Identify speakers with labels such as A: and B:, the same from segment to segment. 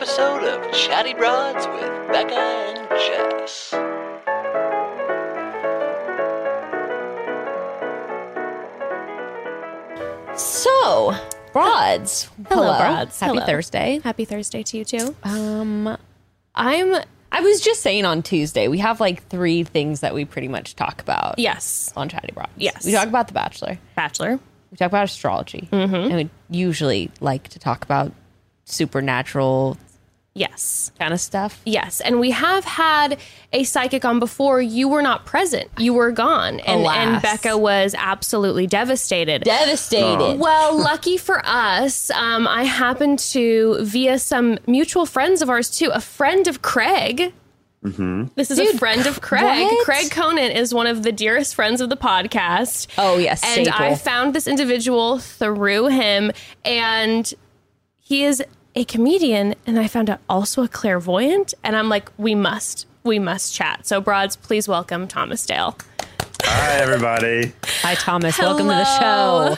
A: Episode of Chatty Broads with Bekah and Jess.
B: So, broads.
C: Hello, broads.
B: Happy
C: Hello.
B: Thursday.
C: Happy Thursday to you too.
B: Um, I'm. I was just saying on Tuesday we have like three things that we pretty much talk about.
C: Yes.
B: On Chatty Broads.
C: Yes.
B: We talk about The Bachelor.
C: Bachelor.
B: We talk about astrology. Mm-hmm. And we usually like to talk about supernatural
C: Yes.
B: kind of stuff.
C: Yes. And we have had a psychic on before. You were not present. You were gone. And, and Bekah was absolutely devastated.
B: Devastated.
C: well, lucky for us, um, I happened to, via some mutual friends of ours too, a friend of Craig. This is a friend of Craig.
B: what?
C: Craig Conant is one of the dearest friends of the podcast.
B: Oh, yes,
C: And
B: staple.
C: I found this individual through him, and he is a comedian, and I found out also a clairvoyant. And I'm like, we must, we must chat. So, broads, please welcome Thomas Dale.
D: Hi, everybody.
B: Hi, Thomas. Welcome to the show.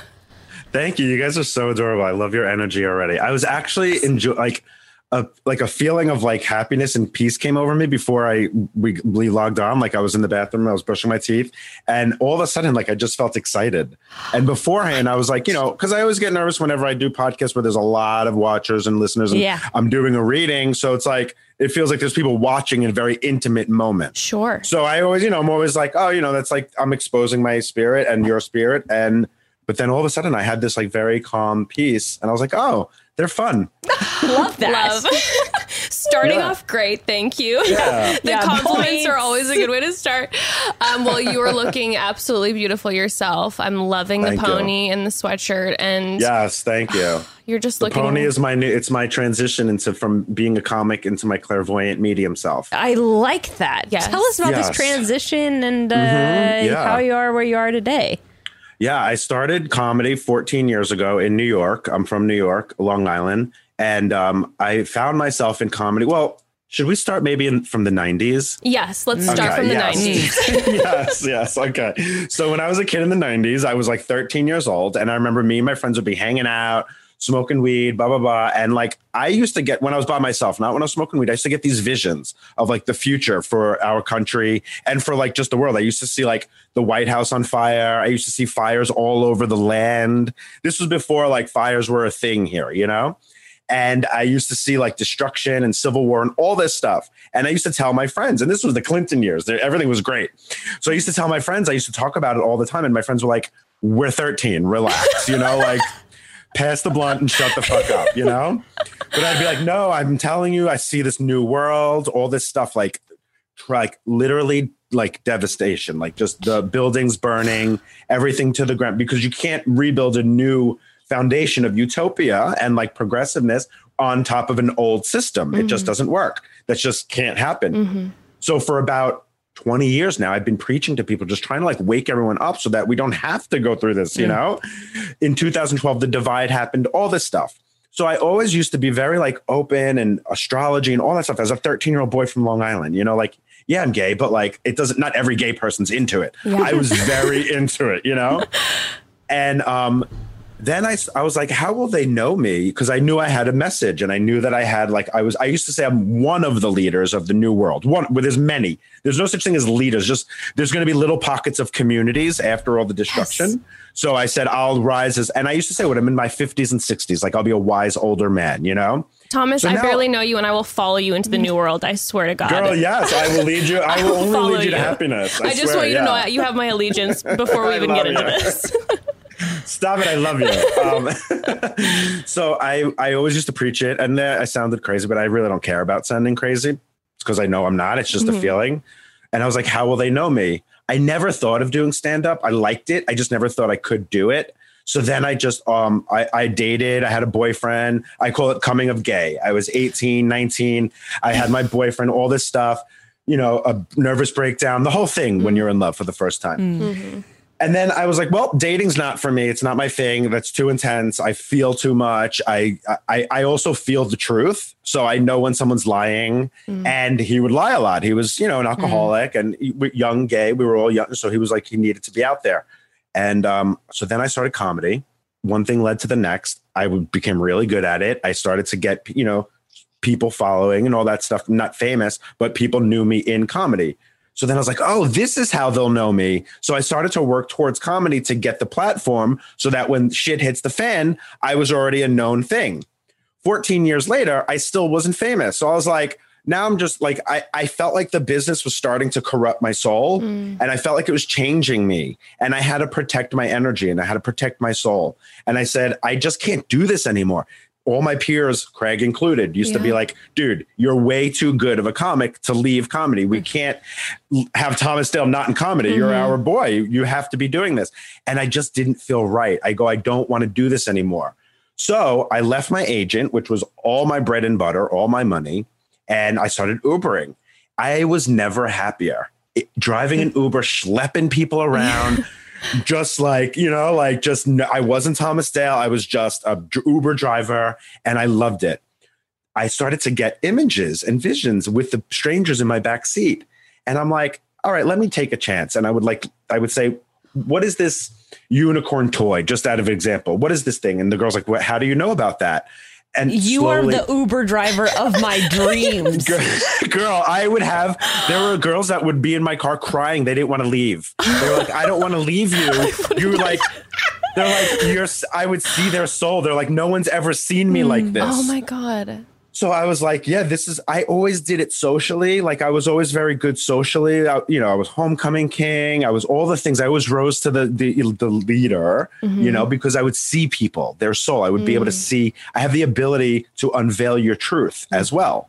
D: Thank you. You guys are so adorable. I love your energy already. I was actually enjoying, like a like a feeling of like happiness and peace came over me before I we, we logged on. Like I was in the bathroom, I was brushing my teeth, and all of a sudden, like I just felt excited. And beforehand, I was like, you know, because I always get nervous whenever I do podcasts where there's a lot of watchers and listeners, and
B: Yeah.
D: I'm doing a reading, so it's like it feels like there's people watching in a very intimate moment.
C: Sure.
D: So I always, you know, I'm always like, oh, you know, that's like I'm exposing my spirit and your spirit. And but then all of a sudden I had this like very calm peace and I was like, oh, they're fun.
B: Love that.
C: Love. Starting
D: Yeah.
C: off great, thank you.
D: Yeah.
C: the
B: Yeah,
C: compliments
B: points.
C: are always a good way to start. Um, well, you are looking absolutely beautiful yourself. I'm loving
D: Thank
C: the
D: you.
C: pony and the sweatshirt, and
D: Yes, thank you.
C: you're just
D: The
C: looking.
D: pony is my new it's my transition into from being a comic into my clairvoyant medium self.
B: I like that.
C: Yes.
B: Tell us about
D: Yes.
B: this transition and uh,
D: yeah.
B: how you are where you are today.
D: Yeah, I started comedy 14 years ago in New York. I'm from New York, Long Island, and um, I found myself in comedy. Well, should we start maybe in, from the 90s?
C: yes, let's start
D: Okay,
C: from the
D: yes.
C: 90s.
D: yes, yes. Okay. So when I was a kid in the 90s, I was like 13 years old. And I remember me and my friends would be hanging out, smoking weed, blah, blah, blah. And like I used to get, when I was by myself, not when I was smoking weed, I used to get these visions of like the future for our country and for like just the world. I used to see like the White House on fire. I used to see fires all over the land. This was before like fires were a thing here, you know? and I used to see like destruction and civil war and all this stuff. And I used to tell my friends, and this was the Clinton years, everything was great. So I used to tell my friends, I used to talk about it all the time. And my friends were like, We're 13, relax, you know, like pass the blunt and shut the fuck up, you know? But I'd be like, No, I'm telling you, I see this new world, all this stuff, like, like literally like devastation, like just the buildings burning, everything to the ground, because you can't rebuild a new foundation of utopia and like progressiveness on top of an old system. It just mm-hmm. doesn't work. That just can't happen. Mm-hmm. So for about 20 years now, I've been preaching to people, just trying to like wake everyone up so that we don't have to go through this, you know? In 2012, the divide happened, all this stuff. So I always used to be very like open and astrology and all that stuff as a 13 year old boy from Long Island, you know, like, yeah, I'm gay, but like it doesn't, not every gay person's into it. I was very into it, you know? And um, then I, I was like, how will they know me? Because I knew I had a message and I knew that I had like, I was, I used to say I'm one of the leaders of the new world. One, well, there's many. There's no such thing as leaders. Just there's going to be little pockets of communities after all the destruction. So I said, I'll rise as, and I used to say when I'm in my 50s and 60s, like I'll be a wise older man, you know?
C: Thomas,
D: So
C: I
D: now-
C: barely know you, and I will follow you into the new world. I swear to God.
D: Girl, yes, I will lead you. I will only
C: follow
D: lead you to happiness. I,
C: I just
D: swear,
C: want you to know you have my allegiance before we even get into
D: you.
C: this.
D: Stop it! I love you. Um, so I I always used to preach it, and I sounded crazy, but I really don't care about sounding crazy. It's because I know I'm not. It's just a feeling. And I was like, how will they know me? I never thought of doing stand up. I liked it. I just never thought I could do it. So then I just um I, I dated, I had a boyfriend. I call it coming of gay. I was 18, 19. I had my boyfriend, all this stuff, you know, a nervous breakdown, the whole thing when you're in love for the first time. And then I was like, well, dating's not for me. It's not my thing. That's too intense. I feel too much. I I, I also feel the truth. So I know when someone's lying. And he would lie a lot. He was, you know, an alcoholic and young, gay. We were all young. So he was like, he needed to be out there. And um, so then I started comedy. One thing led to the next. I became really good at it. I started to get, you know, people following and all that stuff. Not famous, but people knew me in comedy. So then I was like, oh, this is how they'll know me. So I started to work towards comedy to get the platform so that when shit hits the fan, I was already a known thing. 14 years later, I still wasn't famous. So I was like, now I'm just like, I, I felt like the business was starting to corrupt my soul mm. and I felt like it was changing me. And I had to protect my energy and I had to protect my soul. And I said, I just can't do this anymore. All my peers, Craig included, used to be like, dude, you're way too good of a comic to leave comedy. We mm. can't have Thomas Dale not in comedy. You're mm-hmm. our boy. You have to be doing this. And I just didn't feel right. I go, I don't want to do this anymore. So I left my agent, which was all my bread and butter, all my money, and I started Ubering. I was never happier. It- driving an Uber, schlepping people around, just like, you know, like just, i wasn't Thomas Dale. I was just a Uber driver and I loved it. I started to get images and visions with the strangers in my back seat. And I'm like, all right, let me take a chance. And I would like, I would say, what is this unicorn toy? Just out of example, what is this thing? And the girl's like, what, how do you know about that? And
B: You
D: slowly-
B: are the Uber driver of my dreams.
D: girl, I would have. There were girls that would be in my car crying. They didn't want to leave. They were like, "I don't want to leave you." You were like, they're like, "You're." I would see their soul. They're like, "No one's ever seen me like mm. this."
C: Oh my god.
D: So I was like, "Yeah, this is." I always did it socially. Like I was always very good socially. I, you know, I was homecoming king. I was all the things. I always rose to the the, the leader. You know, mm-hmm. because I would see people, their soul. I would be able to mm. see. I have the ability to unveil your truth as mm-hmm. well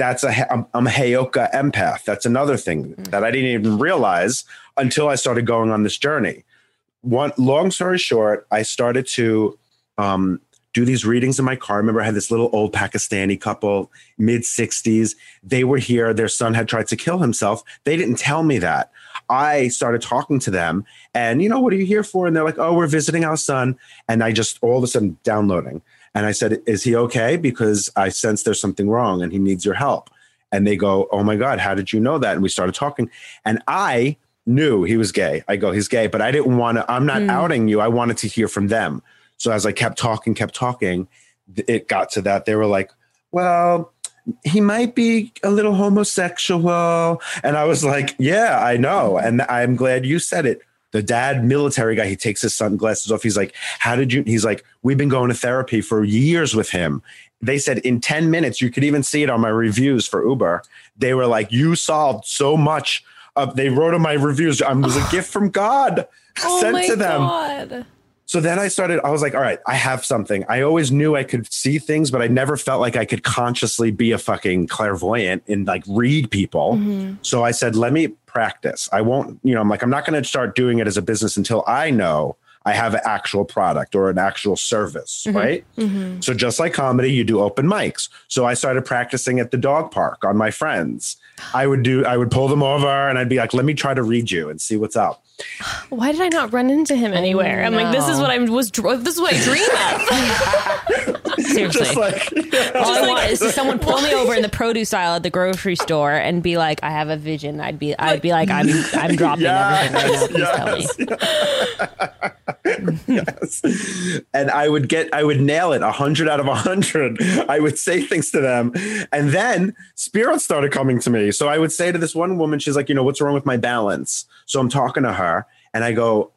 D: that's a I'm, I'm a Heyoka empath. That's another thing mm. that I didn't even realize until I started going on this journey. One long story short, I started to um, do these readings in my car. I remember I had this little old Pakistani couple, mid 60s. They were here. Their son had tried to kill himself. They didn't tell me that. I started talking to them and, you know, what are you here for? And they're like, oh, we're visiting our son. And I just all of a sudden downloading. And I said, is he okay? Because I sense there's something wrong and he needs your help. And they go, oh my God, how did you know that? And we started talking. And I knew he was gay. I go, he's gay, but I didn't want to, I'm not hmm. outing you. I wanted to hear from them. So as I kept talking, kept talking, it got to that. They were like, well, he might be a little homosexual. And I was like, yeah, I know. And I'm glad you said it. The dad, military guy, he takes his sunglasses off. He's like, how did you? He's like, we've been going to therapy for years with him. They said in 10 minutes, you could even see it on my reviews for Uber. They were like, you solved so much. Of, they wrote on my reviews, I was a gift from God
C: Oh
D: sent to them.
C: god.
D: So then I started, I was like, all right, I have something. I always knew I could see things, but I never felt like I could consciously be a fucking clairvoyant and like read people. Mm-hmm. So I said, let me practice. I won't, you know, I'm like, I'm not going to start doing it as a business until I know I have an actual product or an actual service, mm-hmm. right? Mm-hmm. So just like comedy, you do open mics. So I started practicing at the dog park on my friends. I would do, I would pull them over and I'd be like, let me try to read you and see what's up.
C: Why did I not run into him anywhere? I'm like, this is what I was. dr- This is what I dream of.
B: Seriously.
D: Just like,
B: All I want is someone pull me over in the produce aisle at the grocery store and be like, "I have a vision." I'd be, I'd be like, "I'm, I'm dropping everything right now. Please tell me."
D: yes. And I would get, I would nail it a hundred out of a hundred. I would say things to them. And then spirits started coming to me. So I would say to this one woman, she's like, you know, what's wrong with my balance? So I'm talking to her and I go,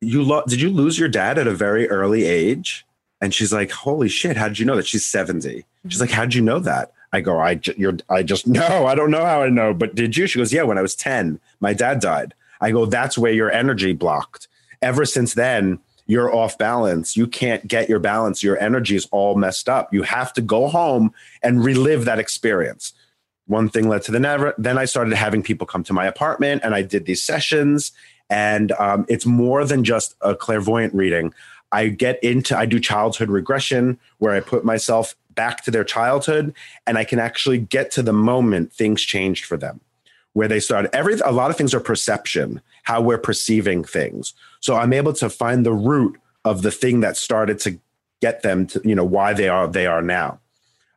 D: you lo- did you lose your dad at a very early age? And she's like, holy shit. How did you know that? She's 70. She's like, how did you know that? I go, I, you're, I just know. I don't know how I know, but did you? She goes, yeah, when I was 10, my dad died. I go, that's where your energy blocked. Ever since then, you're off balance. You can't get your balance. Your energy is all messed up. You have to go home and relive that experience. One thing led to the never. Then I started having people come to my apartment and I did these sessions. And um, it's more than just a clairvoyant reading. I get into, I do childhood regression where I put myself back to their childhood and I can actually get to the moment things changed for them where they started every a lot of things are perception how we're perceiving things so i'm able to find the root of the thing that started to get them to you know why they are they are now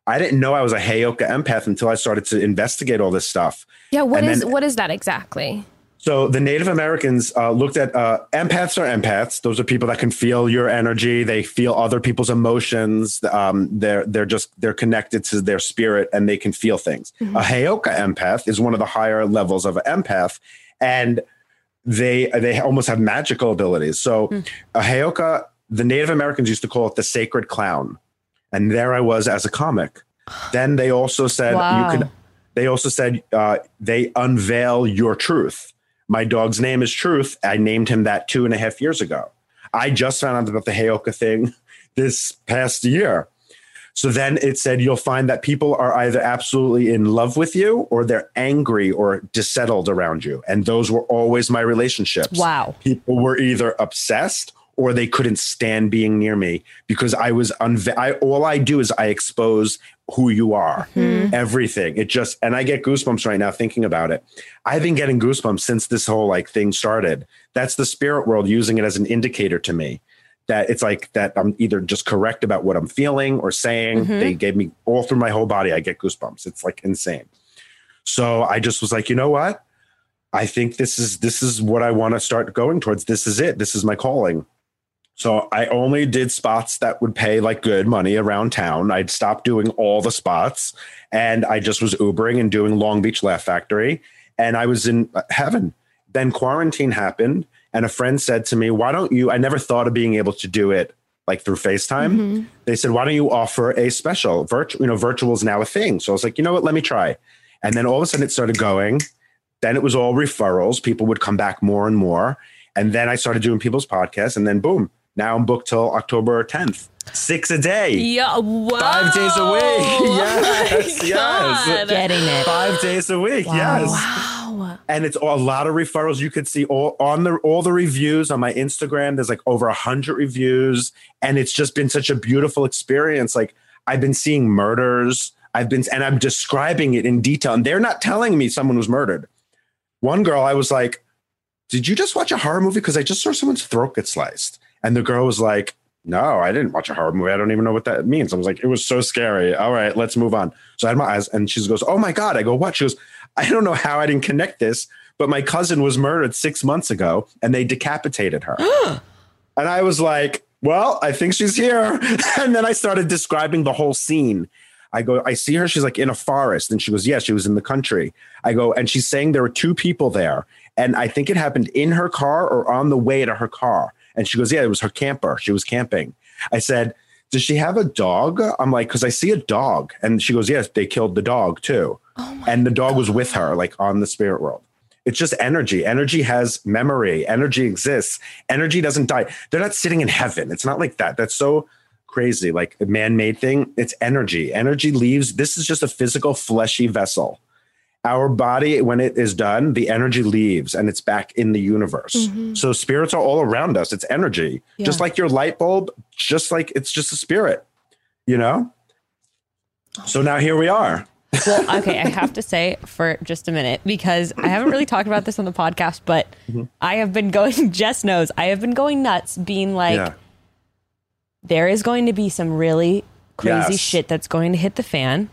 D: i didn't know i was a heyoka empath until i started to investigate all this stuff
C: Yeah, what
D: And
C: is
D: then-
C: what is that exactly?
D: so the Native Americans uh, looked at uh, empaths are empaths. Those are people that can feel your energy. They feel other people's emotions. Um, they're they're just they're connected to their spirit and they can feel things. A Heyoka empath is one of the higher levels of an empath, and they they almost have magical abilities. So a Heyoka, the Native Americans used to call it the sacred clown, and there I was as a comic. Then they also said
B: Wow.
D: you could. They also said uh, they unveil your truth. My dog's name is Truth. I named him that two and a half years ago. I just found out about the Heyoka thing this past year. So then it said you'll find that people are either absolutely in love with you or they're angry or dissettled around you. And those were always my relationships.
B: Wow.
D: People were either obsessed or they couldn't stand being near me because I was unve- I, all I do is I expose who you are, hmm. everything. It just and I get goosebumps right now thinking about it. I've been getting goosebumps since this whole like thing started. That's the spirit world using it as an indicator to me that it's like that I'm either just correct about what I'm feeling or saying. Mm-hmm. They gave me all through my whole body. I get goosebumps. It's like insane. So I just was like, you know what? I think this is this is what I want to start going towards. This is it. This is my calling. So I only did spots that would pay like good money around town. I'd stopped doing all the spots and I just was Ubering and doing Long Beach Laugh Factory and I was in uh, heaven. Then quarantine happened and a friend said to me, "Why don't you I never thought of being able to do it like through FaceTime. Mm-hmm. They said, "Why don't you offer a special virtual, you know, virtual is now a thing." So I was like, "You know what? Let me try." And then all of a sudden it started going. Then it was all referrals. People would come back more and more. And then I started doing people's podcasts. And then boom, now I'm booked till October 10th. Six a day.
C: Yeah, wow.
D: Five days a week. Oh yes,
C: yes.
B: Getting it.
D: Five days a week. Yes.
C: Wow.
D: And it's a lot of referrals. You could see all on the all the reviews on my Instagram. There's like over a hundred reviews. And it's just been such a beautiful experience. Like I've been seeing murders. I've been and I'm describing it in detail. And they're not telling me someone was murdered. One girl, I was like, Did you just watch a horror movie? Because I just saw someone's throat get sliced. And the girl was like, No, I didn't watch a horror movie. I don't even know what that means. I was like, It was so scary. All right, let's move on. So I had my eyes, and she goes, Oh my God. I go, What? She goes, I don't know how I didn't connect this, but my cousin was murdered six months ago and they decapitated her. and I was like, Well, I think she's here. and then I started describing the whole scene. I go, I see her. She's like in a forest. And she goes, Yeah, she was in the country. I go, and she's saying there were two people there. And I think it happened in her car or on the way to her car. And she goes, Yeah, it was her camper. She was camping. I said, Does she have a dog? I'm like, Because I see a dog. And she goes, Yes, they killed the dog too. Oh and the dog was with her, like on the spirit world. It's just energy. Energy has memory. Energy exists. Energy doesn't die. They're not sitting in heaven. It's not like that. That's so crazy. Like a man made thing. It's energy. Energy leaves. This is just a physical, fleshy vessel. Our body, when it is done, the energy leaves and it's back in the universe. So spirits are all around us. It's energy. Just like your light bulb, just like it's just a spirit, you know? So now here we are.
B: Well, okay, I have to say for just a minute because I haven't really talked about this on the podcast, but
D: Mm-hmm.
B: I have been going. Jess knows I have been going nuts, being like,
D: yeah.
B: there is going to be some really crazy
D: Yes.
B: shit that's going to hit the fan.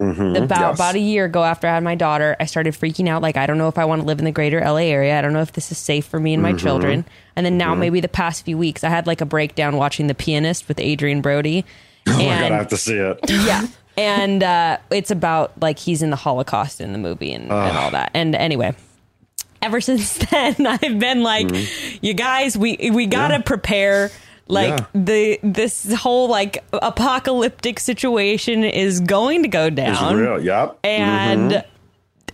D: Mhm.
B: About
D: Yes.
B: about a year ago, after I had my daughter, I started freaking out. Like, I don't know if I want to live in the greater LA area. I don't know if this is safe for me and
D: Mm-hmm.
B: my children. And then now, maybe the past few weeks, I had like a breakdown watching The Pianist with Adrien Brody.
D: Oh my god, I have to see it.
B: yeah and uh it's about like he's in the holocaust in the movie and, and all that and anyway ever since then i've been like you guys we we gotta
D: Mm-hmm. Yeah.
B: prepare like
D: Yeah.
B: the this whole like apocalyptic situation is going to go
D: It's
B: down
D: real. Yep.
B: and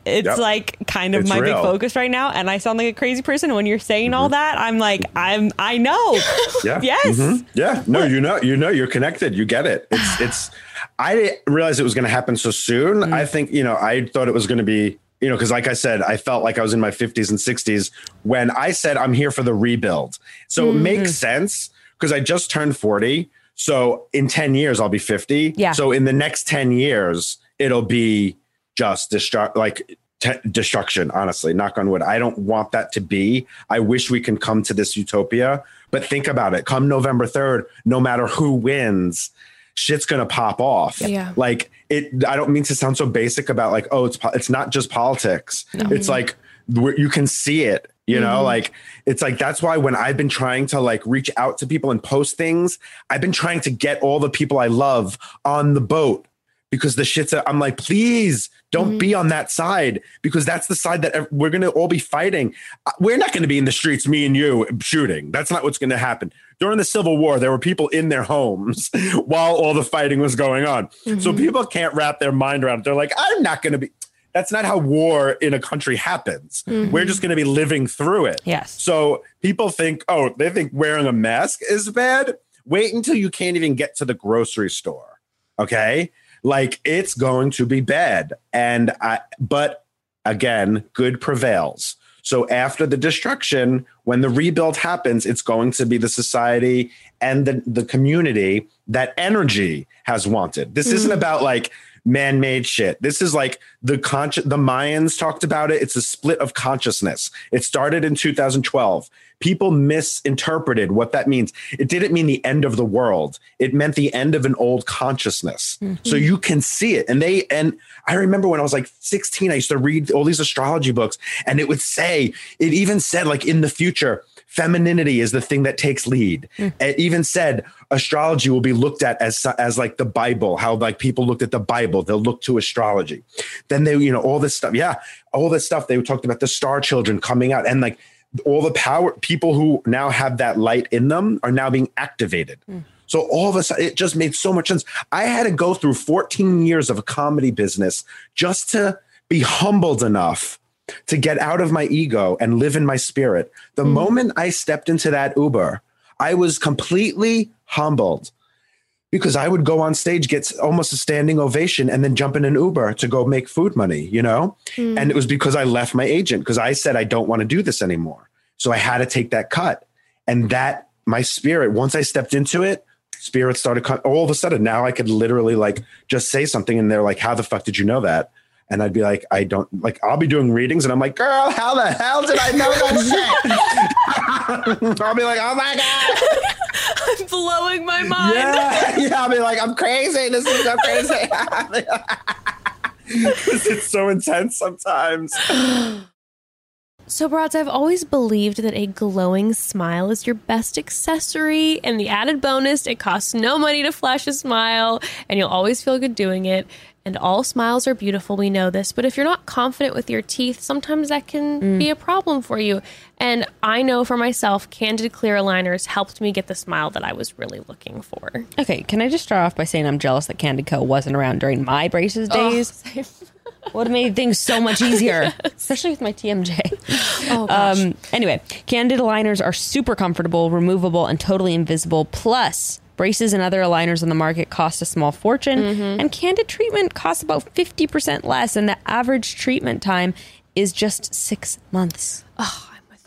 B: it's
D: Yep.
B: like kind of
D: It's
B: my big focus right now, and I sound like a crazy person when you're saying all that. I'm like, I'm, I know.
D: Mm-hmm. Yeah.
B: Yes.
D: Mhm. Yeah. No, you know, you know, you're connected. You get it. It's, it's, I didn't realize it was going to happen so soon.
B: Mm.
D: I think, you know, I thought it was going to be, you know, because like I said, I felt like I was in my 50s and 60s when I said I'm here for the rebuild. So it
B: Mm-hmm.
D: makes sense because I just turned 40. So in 10 years, I'll be 50.
B: Yeah.
D: So in the next 10 years, it'll be just destruct like te- destruction, honestly, knock on wood. I don't want that to be. I wish we can come to this utopia, but think about it. Come November 3rd, no matter who wins, shit's going to pop off.
C: Yeah.
D: Like it, I don't mean to sound so basic about like, oh, it's, po- it's not just politics. No. It's like you can see it, you know, mm-hmm. like it's like, that's why when I've been trying to like reach out to people and post things, I've been trying to get all the people I love on the boat because the shit's I'm like, please don't be mm-hmm. on that side because that's the side that we're going to all be fighting. Uh, We're not going to be in the streets, me and you shooting. That's not what's going to happen. During the Civil War, there were people in their homes while all the fighting was going on. So mm-hmm. people can't wrap their mind around it. They're like, I'm not going to be. That's not how war in a country happens. We're mm-hmm. just going to be living through it.
B: Yes.
D: So people think, oh, they think wearing a mask is bad. Wait until you can't even get to the grocery store. Okay. Like it's going to be bad. And I, but again, good prevails. So after the destruction, when the rebuild happens, it's going to be the society and the, the community that energy has wanted. This isn't mm-hmm. about like man-made shit. This is like the conscious the Mayans talked about it. It's a split of consciousness. It started in 2012. People misinterpreted what that means. It didn't mean the end of the world. It meant the end of an old consciousness. So mm-hmm. you can see it. And they and I remember when I was like 16, I used to read all these astrology books and it would say, it even said like in the future, femininity is the thing that takes lead. Hmm. It even said astrology will be looked at as as like the Bible, how like people looked at the Bible, they'll look to astrology. Then they, you know, all this stuff. Yeah, all this stuff. They talked about the star children coming out and like all the power people who now have that light in them are now being activated. Hmm. So all of a sudden, it just made so much sense. I had to go through 14 years of a comedy business just to be humbled enough to get out of my ego and live in my spirit. The hmm. moment I stepped into that Uber, I was completely humbled because I would go on stage, get almost a standing ovation, and then jump in an Uber to go make food money, you know? Hmm. And it was because I left my agent because I said, I don't want to do this anymore. So I had to take that cut. And that, my spirit, once I stepped into it, spirit started, all of a sudden, now I could literally like just say something and they're like, How the fuck did you know that? And I'd be like, I don't like, I'll be doing readings and I'm like, girl, how the hell did I know that shit? I'll be like, oh my God.
C: I'm blowing my mind.
D: Yeah, yeah. I'll be like, I'm crazy. This is so crazy. 'Cause it's so intense sometimes.
C: So, Broads, I've always believed that a glowing smile is your best accessory, and the added bonus, it costs no money to flash a smile, and you'll always feel good doing it. And all smiles are beautiful, we know this, but if you're not confident with your teeth, sometimes that can be a problem for you. And I know for myself, Candid Clear Aligners helped me get the smile that I was really looking for.
B: Okay, can I just start off by saying I'm jealous that Candid Co wasn't around during my braces days? Would have made things so much easier, especially with my TMJ.
C: Oh, gosh.
B: Um, anyway, Candid aligners are super comfortable, removable, and totally invisible. Plus, braces and other aligners on the market cost a small fortune, mm-hmm. and Candid treatment costs about 50% less, and the average treatment time is just six months.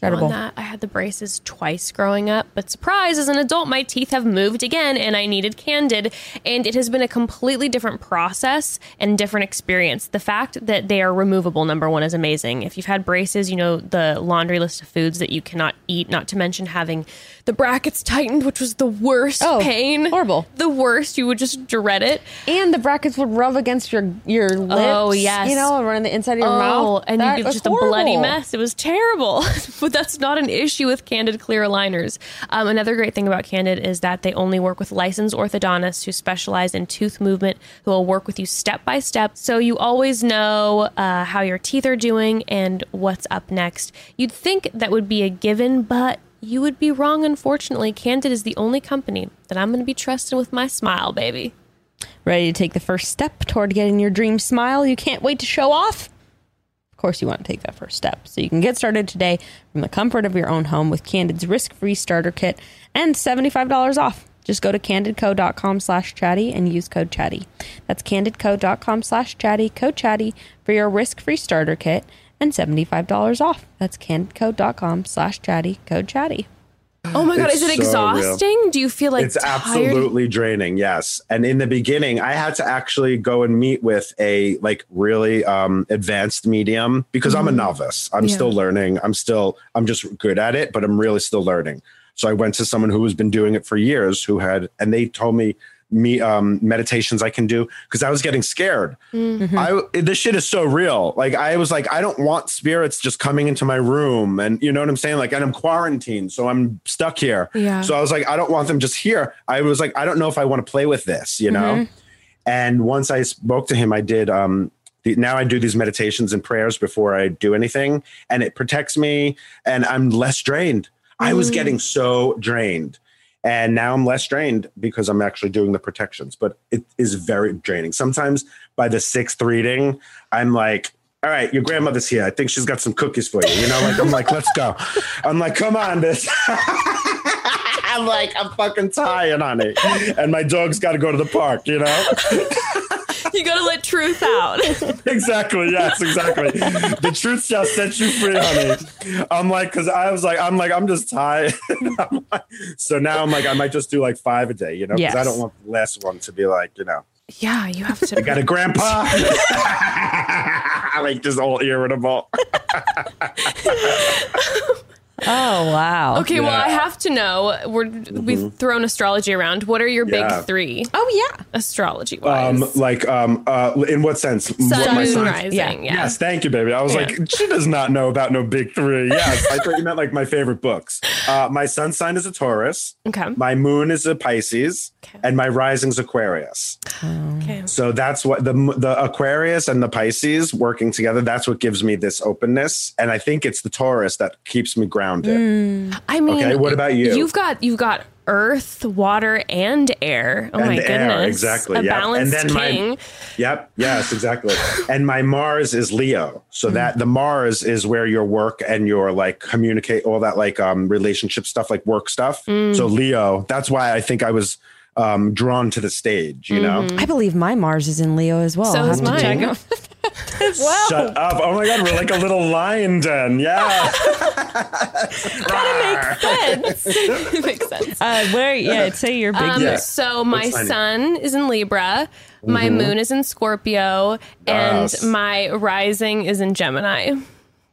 B: Incredible.
C: that. I had the braces twice growing up, but surprise, as an adult, my teeth have moved again and I needed Candid. And it has been a completely different process and different experience. The fact that they are removable, number one, is amazing. If you've had braces, you know the laundry list of foods that you cannot eat, not to mention having the brackets tightened, which was the worst
B: Oh,
C: pain.
B: horrible.
C: The worst. You would just dread it.
B: And the brackets would rub against your your oh, lips.
C: Oh, yes.
B: you know, around the inside of your oh, mouth.
C: Oh, and
B: That
C: you'd be just a bloody mess. It was terrible. that's not an issue with Candid clear aligners. Um, another great thing about Candid is that they only work with licensed orthodontists who specialize in tooth movement, who will work with you step by step. So you always know uh, how your teeth are doing and what's up next. You'd think that would be a given, but you would be wrong, unfortunately. Candid is the only company that I'm going to be trusting with my smile, baby.
B: Ready to take the first step toward getting your dream smile you can't wait to show off? Of course, you want to take that first step. So you can get started today from the comfort of your own home with Candid's risk-free starter kit and $75 off. Just go to candidco.com slash chatty and use code chatty. That's candidco.com slash chatty, code chatty for your risk-free starter kit and $75 off. That's candidco.com slash chatty, code chatty.
C: Oh my god,
D: It's
C: is it
D: so real.
C: exhausting? Do you feel like
D: it's
C: tired?
D: absolutely draining yes and in the beginning i had to actually go and meet with a like really um advanced medium because i'm a novice i'm.
C: Yeah.
D: still learning i'm still i'm just good at it but i'm really still learning so i went to someone who has been doing it for years who had and they told me me um meditations i can do because i was getting scared
C: Mm-hmm.
D: i this shit is so real like i was like i don't want spirits just coming into my room and you know what i'm saying like and i'm quarantined so i'm stuck here
C: Yeah.
D: so I was like, I don't want them just here. I was like, I don't know if I want to play with this, you know? And once I spoke to him, I did, um, the, now I do these meditations and prayers before I do anything, and it protects me, and I'm less drained. I was getting so drained, and now I'm less drained because I'm actually doing the protections. But it is very draining. Sometimes by the sixth reading, I'm like, all right, your grandmother's here. I think she's got some cookies for you. You know, like I'm like, let's go. I'm like, come on, bitch. I'm like, I'm fucking tired, honey. And my dog's got to go to the park, you know?
C: you gotta let truth out.
D: exactly. Yes, exactly. The truth shall set you free, honey. I'm like, because I was like, I'm like, I'm just tired. I'm like- so now I'm like, I might just do like five a day, you know? Because I don't want the last one to be like, you know,
C: yeah, you have to.
D: I got a grandpa. like just all irritable.
B: Oh, wow.
C: Okay, well,
D: Yeah.
C: I have to know. We're we've thrown astrology around. What are your big
D: Yeah.
C: three
B: Oh, yeah.
C: astrology wise?
D: Um, like, um, uh, in what sense?
C: Sun,
D: what my
C: moon,
D: sign-
C: rising.
B: Yeah.
C: Yeah.
D: Yes, thank you, baby. I was
C: Yeah.
D: like, she does not know about no big three. Yes, I thought you meant like my favorite books. Uh, my sun sign is a Taurus.
C: Okay.
D: My moon is a Pisces,
C: Okay.
D: and my rising's Aquarius.
C: Okay.
D: So that's what the the Aquarius and the Pisces working together. That's what gives me this openness, and I think it's the Taurus that keeps me grounded.
C: I mean,
D: Okay, what about you?
C: You've got you've got earth, water, and air. Oh
D: and
C: my
D: the
C: goodness!
D: exactly.
C: A
D: yep.
C: balanced
D: and then
C: king.
D: my Yep, yes, exactly. and my Mars is Leo. So that the Mars is where your work and your like communicate all that like um relationship stuff, like work stuff. So Leo, that's why I think I was um drawn to the stage, you know?
B: I believe my Mars is in Leo as well.
C: So
B: I'll
C: is
B: have to check
C: mine.
B: it. well.
D: Shut up. Oh my god, we're like a little lion den. Yeah. Kinda makes sense.
C: It makes sense.
B: Uh, where, yeah, say your big.
C: Um,
D: Yeah.
C: So my
D: What's mine?
C: sun is in Libra, my moon is in Scorpio,
D: Yes.
C: and my rising is in Gemini.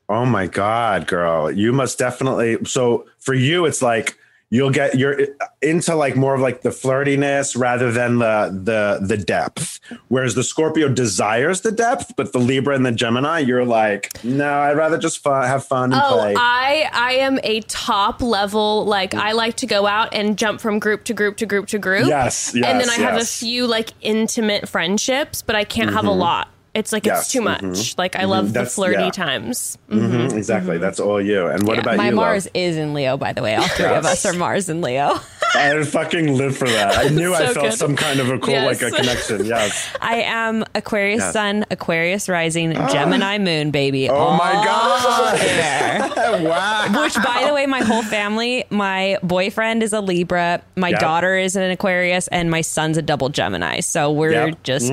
D: Oh my God, girl. You must definitely. So for you, it's like you'll get you're into like more of like the flirtiness rather than the the the depth. Whereas the Scorpio desires the depth, but the Libra and the Gemini, you're like, no, I'd rather just fun, have fun and
C: Oh,
D: play.
C: I I am a top level. Like I like to go out and jump from group to group to group to group.
D: Yes, yes
C: and then
D: yes,
C: I have a few like intimate friendships, but I can't have a mm-hmm. lot. It's like
D: Yes,
C: it's too mm-hmm. much.
D: mhm,
C: Like I mm-hmm. love the flirty
D: yeah.
C: times.
D: Mhm, exactly. That's all you. And what
C: Yeah.
D: about
B: my
D: you? love?
B: Mars is in Leo, by the way. All three of us are Mars and Leo.
D: I fucking live for that. I knew I felt
C: good.
D: some kind of a cool
C: Yes.
D: like a connection. Yes.
B: I am Aquarius
D: Yes.
B: Sun, Aquarius Rising, ah. Gemini Moon, baby.
D: Oh my
B: All
D: God. wow.
B: Which, by the way, my whole family, my boyfriend is a Libra, my
D: Yep.
B: daughter is an Aquarius, and my son's a double Gemini. So we're
D: Yep.
B: just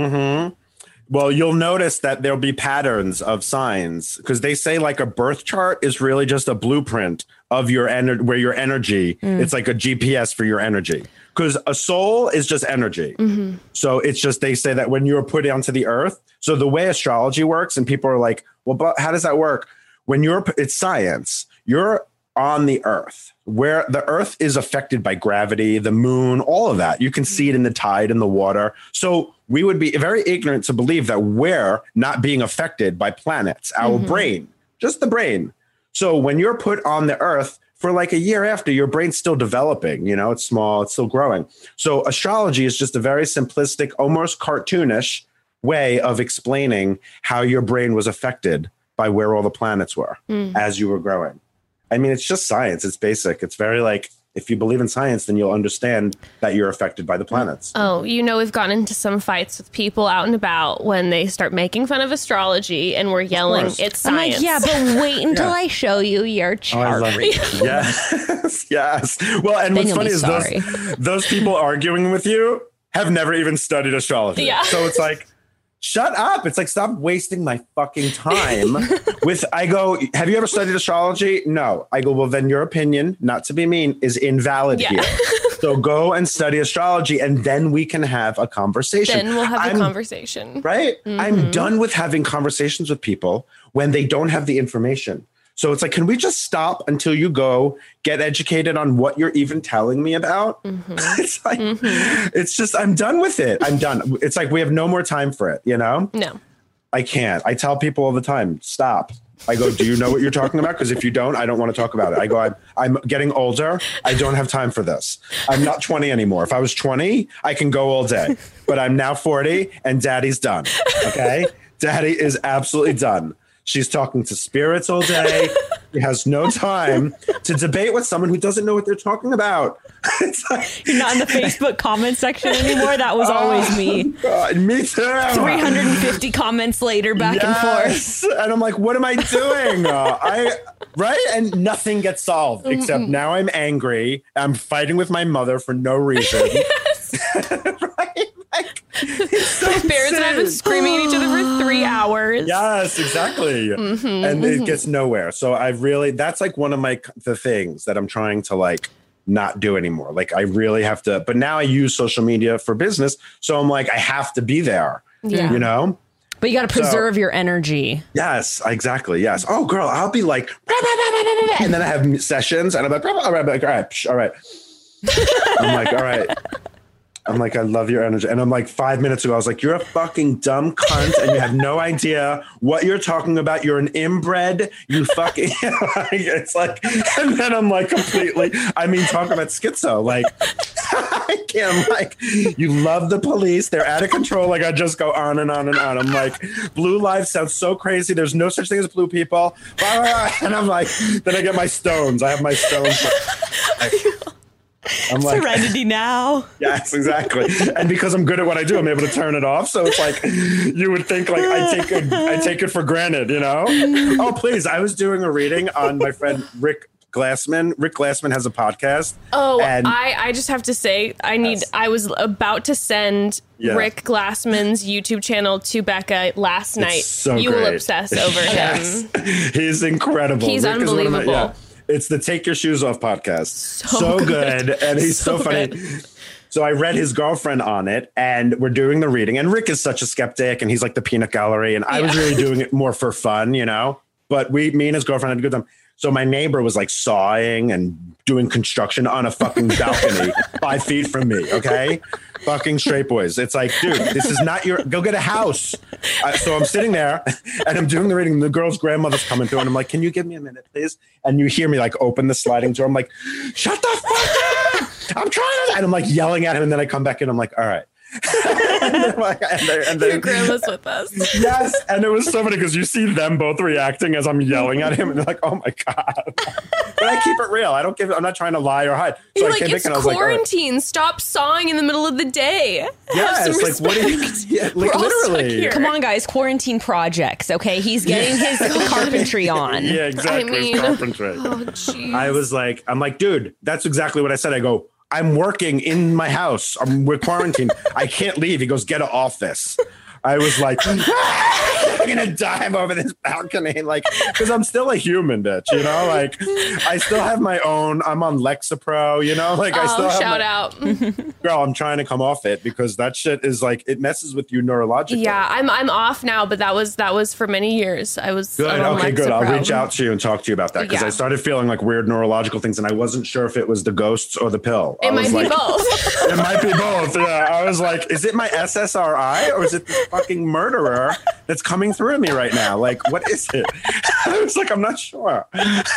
D: Well, you'll notice that there'll be patterns of signs because they say like a birth chart is really just a blueprint of your energy, where your energy, mm. it's like a GPS for your energy. Because a soul is just energy. Mm-hmm. So it's just, they say that when you're put onto the earth. So the way astrology works, and people are like, well, but how does that work? When you're, it's science, you're on the earth where the earth is affected by gravity, the moon, all of that. You can see it in the tide and the water. So we would be very ignorant to believe that we're not being affected by planets, our mm-hmm. brain, just the brain. So when you're put on the earth for like a year after, your brain's still developing, you know, it's small, it's still growing. So astrology is just a very simplistic, almost cartoonish way of explaining how your brain was affected by where all the planets were mm. as you were growing. I mean, it's just science. It's basic. It's very like if you believe in science, then you'll understand that you're affected by the planets.
C: Oh, you know, we've gotten into some fights with people out and about when they start making fun of astrology and we're yelling,
D: course.
C: it's
B: I'm
C: science.
B: like, yeah, but wait until
D: Yeah.
B: I show you your
D: Oh,
B: chart.
D: love it. Yes, yes. Well, and
B: Then
D: what's funny is
B: sorry.
D: those those people arguing with you have never even studied astrology.
C: Yeah.
D: So it's like, shut up. It's like stop wasting my fucking time with. I go, have you ever studied astrology? No. I go, well, then your opinion, not to be mean, is invalid
C: Yeah.
D: here. So go and study astrology, and then we can have a conversation.
C: then we'll have a
D: I'm-
C: conversation.
D: right? I'm mm-hmm. done with having conversations with people when they don't have the information. So it's like, can we just stop until you go get educated on what you're even telling me about? Mm-hmm. it's like, mm-hmm. it's just, I'm done with it. I'm done. It's like, we have no more time for it, you know?
C: No.
D: I can't. I tell people all the time, stop. I go, do you know what you're talking about? Because if you don't, I don't want to talk about it. I go, I'm, I'm getting older. I don't have time for this. I'm not 20 anymore. If I was 20, I can go all day. But I'm now 40 and daddy's done. Okay. Daddy is absolutely done. She's talking to spirits all day. She has no time to debate with someone who doesn't know what they're talking about. It's like,
B: You're not in the Facebook comment section anymore. That was always me.
D: God, me too.
B: 350 comments later, back and forth.
D: And I'm like, what am I doing? Uh, I right, and nothing gets solved except now I'm angry. I'm fighting with my mother for no reason. Like, it's so
C: Parents and I have been screaming at each other for three hours.
D: Yes, exactly. Mm-hmm. and it mm-hmm. gets nowhere. So I really that's like one of my the things that I'm trying to like not do anymore. Like I really have to but now I use social media for business, so I'm like I have to be there.
C: Yeah.
D: You know?
B: But you got to preserve your energy.
D: Yes, exactly. Yes. Oh, girl, I'll be like, and then I have sessions, and I'm like, all right, all right, psh, all right. I'm like, all right. I'm like, I love your energy. And I'm like, five minutes ago, I was like, you're a fucking dumb cunt and you have no idea what you're talking about. You're an inbred. You fucking, it's like, and then I'm like, completely, I mean, talk about schizo. Like, I can't, like, you love the police. They're out of control. Like, I just go on and on and on. I'm like, blue lives sounds so crazy. There's no such thing as blue people. Blah, blah, blah. And I'm like, then I get my stones. I have my stones. I'm like,
B: Serenity now.
D: Yes, exactly. and because I'm good at what I do, I'm able to turn it off. So it's like you would think like I take it, I take it for granted, you know? Oh, please. I was doing a reading on my friend Rick Glassman. Rick Glassman has a podcast.
C: Oh,
D: and
C: I, I just have to say, I need.
D: Yes.
C: I was about to send
D: Yeah.
C: Rick Glassman's YouTube channel to Bekah last night.
D: so
C: you will obsess over
D: Yes.
C: him.
D: He's incredible.
C: He's
D: Rick is one of my-
C: unbelievable.
D: It's the Take Your Shoes Off podcast. So,
C: So
D: good.
C: good.
D: And he's so,
C: So
D: funny.
C: good.
D: So I read his girlfriend on it and we're doing the reading. And Rick is such a skeptic and he's like the peanut gallery. And I was really doing it more for fun, you know? But we, me and his girlfriend had a good time. So my neighbor was like sawing and doing construction on a fucking balcony five feet from me. Okay. Fucking straight boys. It's like, dude, this is not your, go get a house. Uh, so I'm sitting there and I'm doing the reading. The girl's grandmother's coming through and I'm like, can you give me a minute, please? And you hear me like open the sliding door. I'm like, shut the fuck up. I'm trying to, and I'm like yelling at him. And then I come back in. I'm like, all right. And then, like, and then- and
C: Your grandma's with us.
D: yes. And it was so funny because you see them both reacting as I'm yelling at him, and they're like, "Oh my god!" But I keep it real. I don't give. I'm not trying to lie or hide. So
C: You're
D: I
C: like,
D: came back
C: it's
D: and I was like, all right.
C: quarantine. Stop sawing in the middle of the day. Have
D: "Yes,
C: some
D: like what? Are you, yeah, like
C: We're all stuck
D: literally."
C: here.
B: Come on, guys. Quarantine projects. Okay, he's getting his carpentry on.
D: Yeah, exactly.
C: I mean-
D: it's carpentry.
C: Oh, jeez.
D: I was like, I'm like, dude, that's exactly what I said. I go, I'm working in my house. I'm we're quarantined. I can't leave. He goes, get an office. I was like, I'm gonna dive over this balcony, like, because I'm still a human, bitch. You know, like, I still have my own. I'm on Lexapro. You know, like, I oh, still
C: Oh,
D: have
C: shout
D: my,
C: out.
D: girl. I'm trying to come off it because that shit is like it messes with you neurologically.
C: Yeah, I'm I'm off now, but that was that was for many years. I was
D: Good.
C: on
D: Okay, good. I'll reach out to you and talk to you about that because
C: Yeah.
D: I started feeling like weird neurological things, and I wasn't sure if it was the ghosts or the pill. I
C: It
D: was
C: might be
D: like,
C: both.
D: It might be both. Yeah. I was like, is it my SSRI or is it this fucking murderer that's coming through me right now? Like, what is it? I was like, I'm not sure.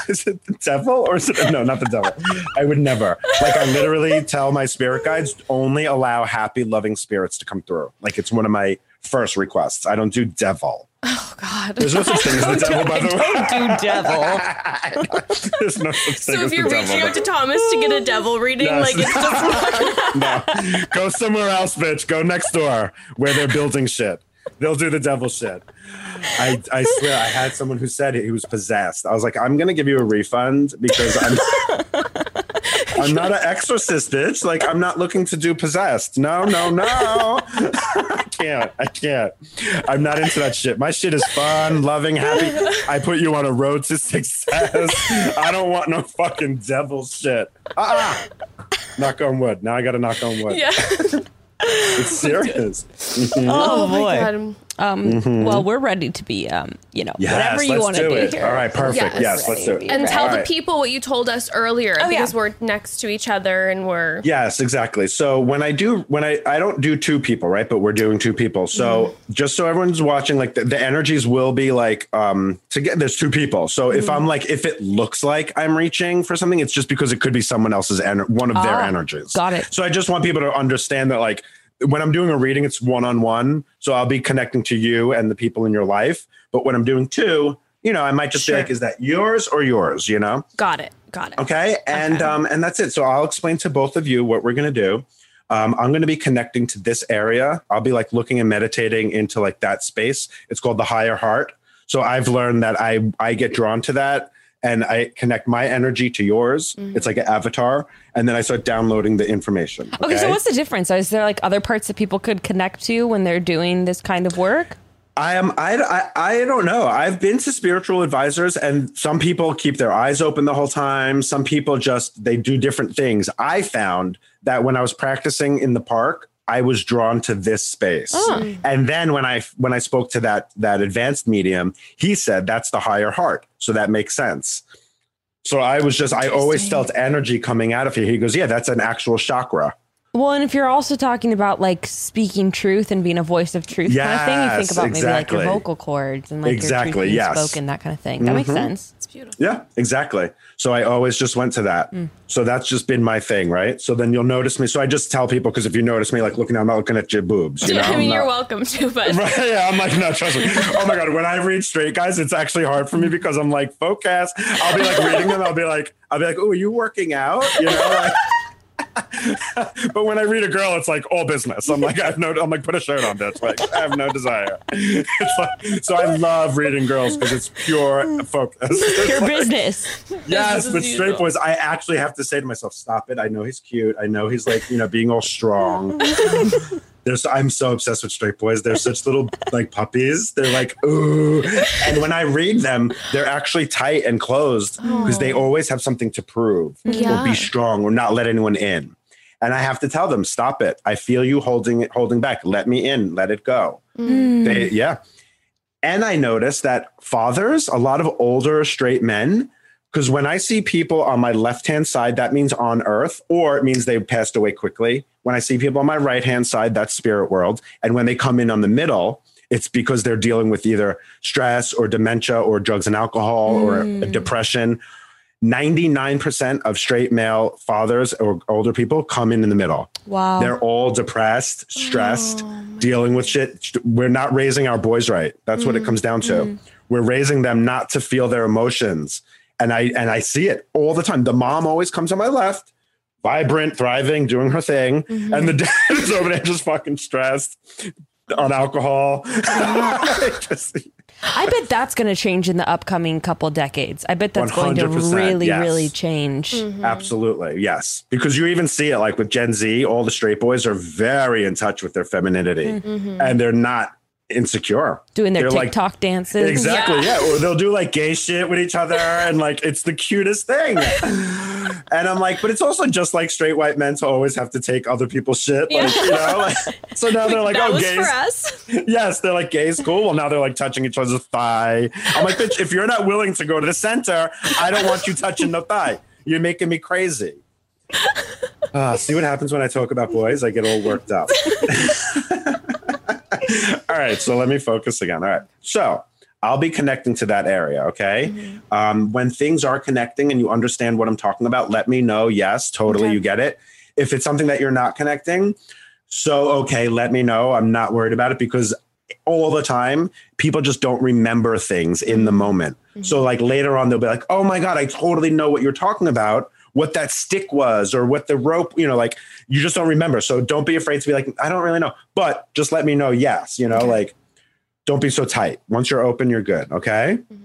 D: Is it the devil or is it no, not the devil? I would never. Like, I literally tell my spirit guides only allow happy, loving spirits to come through. Like, it's one of my first requests. I don't do devil.
C: Oh God.
D: There's no such thing as the devil, by the way.
B: do devil.
D: There's no such thing
C: So if you're reaching out to Thomas to get a devil reading,
D: Yes.
C: like it's just
D: no. Go somewhere else, bitch. Go next door where they're building shit. They'll do the devil shit. I, I swear I had someone who said he was possessed. I was like, I'm gonna give you a refund because I'm I'm not an exorcist, bitch. Like I'm not looking to do possessed. No, no, no. I can't. I can't. I'm not into that shit. My shit is fun, loving, happy. I put you on a road to success. I don't want no fucking devil shit. Ah, knock on wood. Now I got to knock on wood.
C: yeah.
D: It's serious.
B: Oh,
C: my
B: boy.
C: God.
B: Um, Well, we're ready to be, um, you know,
D: Mm-hmm. Yes,
B: whatever you want to
D: do
B: be
D: it.
B: here.
D: All right, perfect.
C: Yes.
D: Yes, let's do it.
C: And tell
D: All
C: the people what you told us earlier
B: Oh, yeah.
C: because we're next to each other and we're
D: Yes, exactly. So when I do, when I, I don't do two people, right? But we're doing two people. So just so everyone's watching, like the, the energies will be like, um, to get, there's two people. So if I'm like, if it looks like I'm reaching for something, it's just because it could be someone else's, ener- one of their
B: Ah,
D: energies.
B: got it.
D: So I just want people to understand that like, when I'm doing a reading, it's one on one. So I'll be connecting to you and the people in your life. But when I'm doing two, you know, I might just
C: Sure.
D: be like, is that yours or yours? You know?
C: got it. Got it.
D: Okay. And
C: Okay.
D: um, and that's it. So I'll explain to both of you what we're gonna do. Um, I'm gonna be connecting to this area. I'll be like looking and meditating into like that space. It's called the higher heart. So I've learned that I I get drawn to that and I connect my energy to yours.
C: Mm-hmm.
D: It's like an avatar. And then I start downloading the information.
B: Okay, so what's the difference? Is there like other parts that people could connect to when they're doing this kind of work?
D: I am. I, I. I don't know. I've been to spiritual advisors, and some people keep their eyes open the whole time. Some people just they do different things. I found that when I was practicing in the park, I was drawn to this space. And then when I when I spoke to that that advanced medium, he said that's the higher heart. So that makes sense. So I was just I always felt energy coming out of here. He goes, yeah, that's an actual chakra.
B: Well, and if you're also talking about like speaking truth and being a voice of truth kind of thing, you think
D: Yes,
B: about maybe like your vocal cords and like your truth being
D: yes. Mm-hmm.
B: spoken, that kind of thing. That makes sense.
C: Beautiful.
D: Yeah, exactly. So I always just went to that. Mm. So that's just been my thing, right? So then you'll notice me. So I just tell people because if you notice me, like looking, I'm not looking at your boobs. You know,
C: I mean,
D: I'm
C: you're welcome to, but
D: Right, yeah, I'm like, no, trust me. Oh my god, when I read straight guys, it's actually hard for me because I'm like, focus. I'll be like reading them. I'll be like, I'll be like, oh, are you working out? You know, like. But when I read a girl, it's like all business. I'm like, I have no. I'm like, put a shirt on, bitch. Like, I have no desire. Like, so I love reading girls because it's pure focus. It's
B: Your
D: like-
B: business.
D: Yes,
C: Business
D: but straight
C: usual.
D: boys, I actually have to say to myself, stop it. I know he's cute. I know he's like, you know, being all strong. There's, I'm so obsessed with straight boys. They're such little like puppies. They're like, ooh. And when I read them, they're actually tight and closed because they always have something to prove or be strong or not let anyone in. And I have to tell them, stop it. I feel you holding it, holding back. Let me in. Let it go. Mm. They, yeah. And I noticed that fathers, a lot of older straight men, because when I see people on my left hand side, that means on earth, or it means they passed away quickly. When I see people on my right hand side, that's spirit world. And when they come in on the middle, it's because they're dealing with either stress or dementia or drugs and alcohol or hmm. depression. 99% of straight male fathers or older people come in in the middle.
B: Wow.
D: They're all depressed, stressed, oh dealing with shit. We're not raising our boys right. That's what it hmm. comes down to. Hmm. We're raising them not to feel their emotions. And I and I see it all the time. The mom always comes on my left, vibrant, thriving, doing her thing, mm-hmm. and the dad is over there just fucking stressed on alcohol. Just-
B: I bet that's going to change in the upcoming couple decades. I bet that's going to really,
D: yes.
B: really change. Mm-hmm.
D: Absolutely, yes. Because you even see it like with Gen Z, all the straight boys are very in touch with their femininity, mm-hmm. and they're not insecure.
B: Doing their
D: They're like-
B: TikTok dances.
D: Exactly.
C: Yeah.
D: Yeah. Or they'll do like gay shit with each other and like it's the cutest thing. and I'm like, but it's also just like straight white men to always have to take other people's shit. Like, you know, like, so now they're like,
C: that
D: oh,
C: was
D: gays.
C: for us.
D: Yes, they're like gays, cool. Well, now they're like touching each other's thigh. I'm like, bitch, if you're not willing to go to the center, I don't want you touching the thigh. You're making me crazy. Ah, see what happens when I talk about boys? I get all worked up. all right, so let me focus again. All right, so I'll be connecting to that area. Okay, mm-hmm. um, when things are connecting and you understand what I'm talking about, let me know. Yes, totally,
B: Okay.
D: you get it. If it's something that you're not connecting, so okay, let me know. I'm not worried about it because all the time, people just don't remember things in the mm-hmm. moment. So mm-hmm. like later on, they'll be like, "Oh my god, I totally know what you're talking about." What that stick was, or what the rope, you know, like you just don't remember. So don't be afraid to be like, I don't really know, but just let me know. Yes, you know, like don't be so tight. Once you're open, you're good. Okay. Mm-hmm.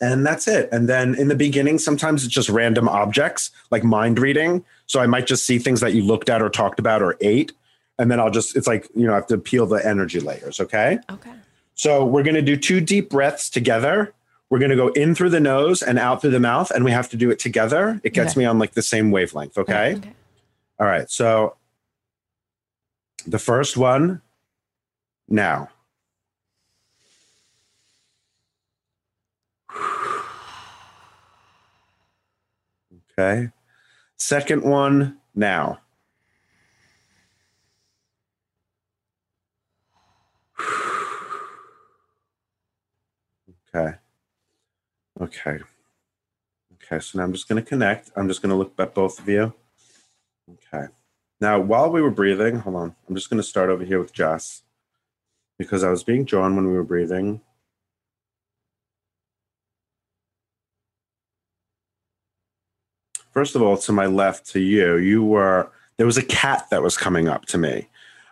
D: And that's it. And then in the beginning, sometimes it's just random objects like mind reading. So I might just see things that you looked at or talked about or ate. And then I'll just, it's like, you know, I have to peel the energy layers. Okay.
C: Okay.
D: So we're going to do two deep breaths together. We're going to go in through the nose and out through the mouth, and we have to do it together. It gets
B: Okay.
D: me on like the same wavelength. Okay.
C: Okay.
D: All right. So the first one now. Okay. Second one now. Okay. Okay. Okay. So now I'm just going to connect. I'm just going to look at both of you. Okay. Now, while we were breathing, hold on. I'm just going to start over here with Jess because I was being drawn when we were breathing. First of all, to my left, to you, you were there was a cat that was coming up to me.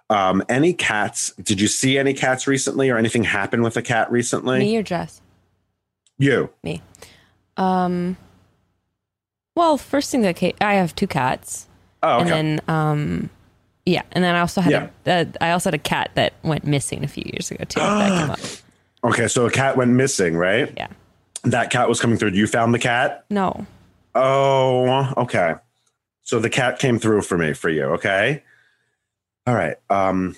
D: Um, any cats? Did you see any cats recently, or anything happen with a cat recently?
B: Me or Jess?
D: You.
B: Me. Um. Well, first thing that came, I have two cats,
D: Oh, okay.
B: and then um, yeah, and then I also had
D: Yeah.
B: a, uh, I also had a cat that went missing a few years ago too. up.
D: okay, so a cat went missing, right?
B: Yeah.
D: That cat was coming through. You found the cat?
B: No.
D: Oh, okay. So the cat came through for me for you, okay? All right. Um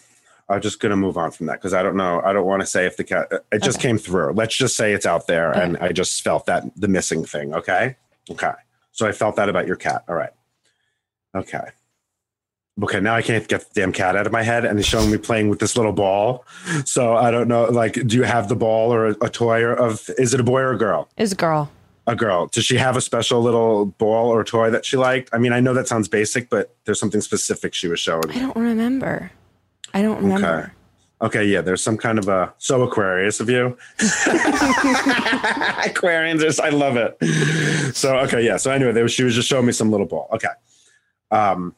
D: I'm just gonna move on from that because I don't know. I don't want to say if the cat it just
B: Okay.
D: came through. Let's just say it's out there
B: Okay.
D: and I just felt that the missing thing, okay? Okay. So I felt that about your cat. All right. Okay. Okay, now I can't get the damn cat out of my head and it's showing me playing with this little ball. So I don't know, like, do you have the ball or a, a toy or of is it a boy or a girl?
B: Is a girl.
D: a girl. Does she have a special little ball or toy that she liked? I mean, I know that sounds basic, but there's something specific she was showing.
B: I don't remember. I don't remember.
D: Okay, Okay, yeah, there's some kind of a so Aquarius of you. Aquarians, I love it. So okay, yeah. So anyway, there was, she was just showing me some little ball. Okay. Um.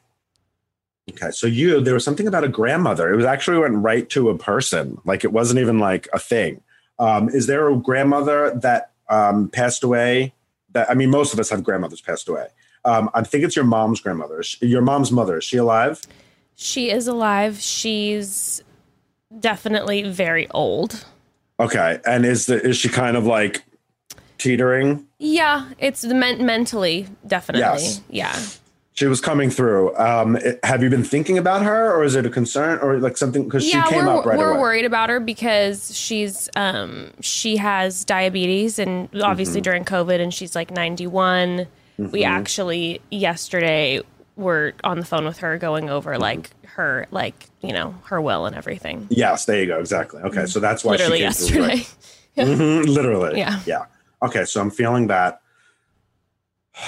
D: Okay, so you there was something about a grandmother. It was actually went right to a person. Like it wasn't even like a thing. Um, is there a grandmother that um, passed away? That I mean, most of us have grandmothers passed away. Um, I think it's your mom's grandmother. She- Your mom's mother. Is she alive?
C: She is alive. She's definitely very old.
D: Okay, and is the is she kind of like teetering?
C: Yeah, it's the men- mentally definitely.
D: Yes.
C: Yeah.
D: She was coming through. Um, it- have you been thinking about her, or is it a concern, or like something? Because she came
C: we're,
D: up right away?
C: we're
D: away.
C: worried about her because she's um she has diabetes and
D: Mm-hmm.
C: obviously during COVID and she's like 91. We
D: Mm-hmm.
C: actually yesterday were on the phone with her going over
D: Mm-hmm.
C: like her like you know her will and everything.
D: Yes, there you go. Exactly. Okay, so that's why
C: Literally
D: she
C: yesterday.
D: Mhm, literally.
C: Yeah.
D: Yeah. Okay, so I'm feeling that.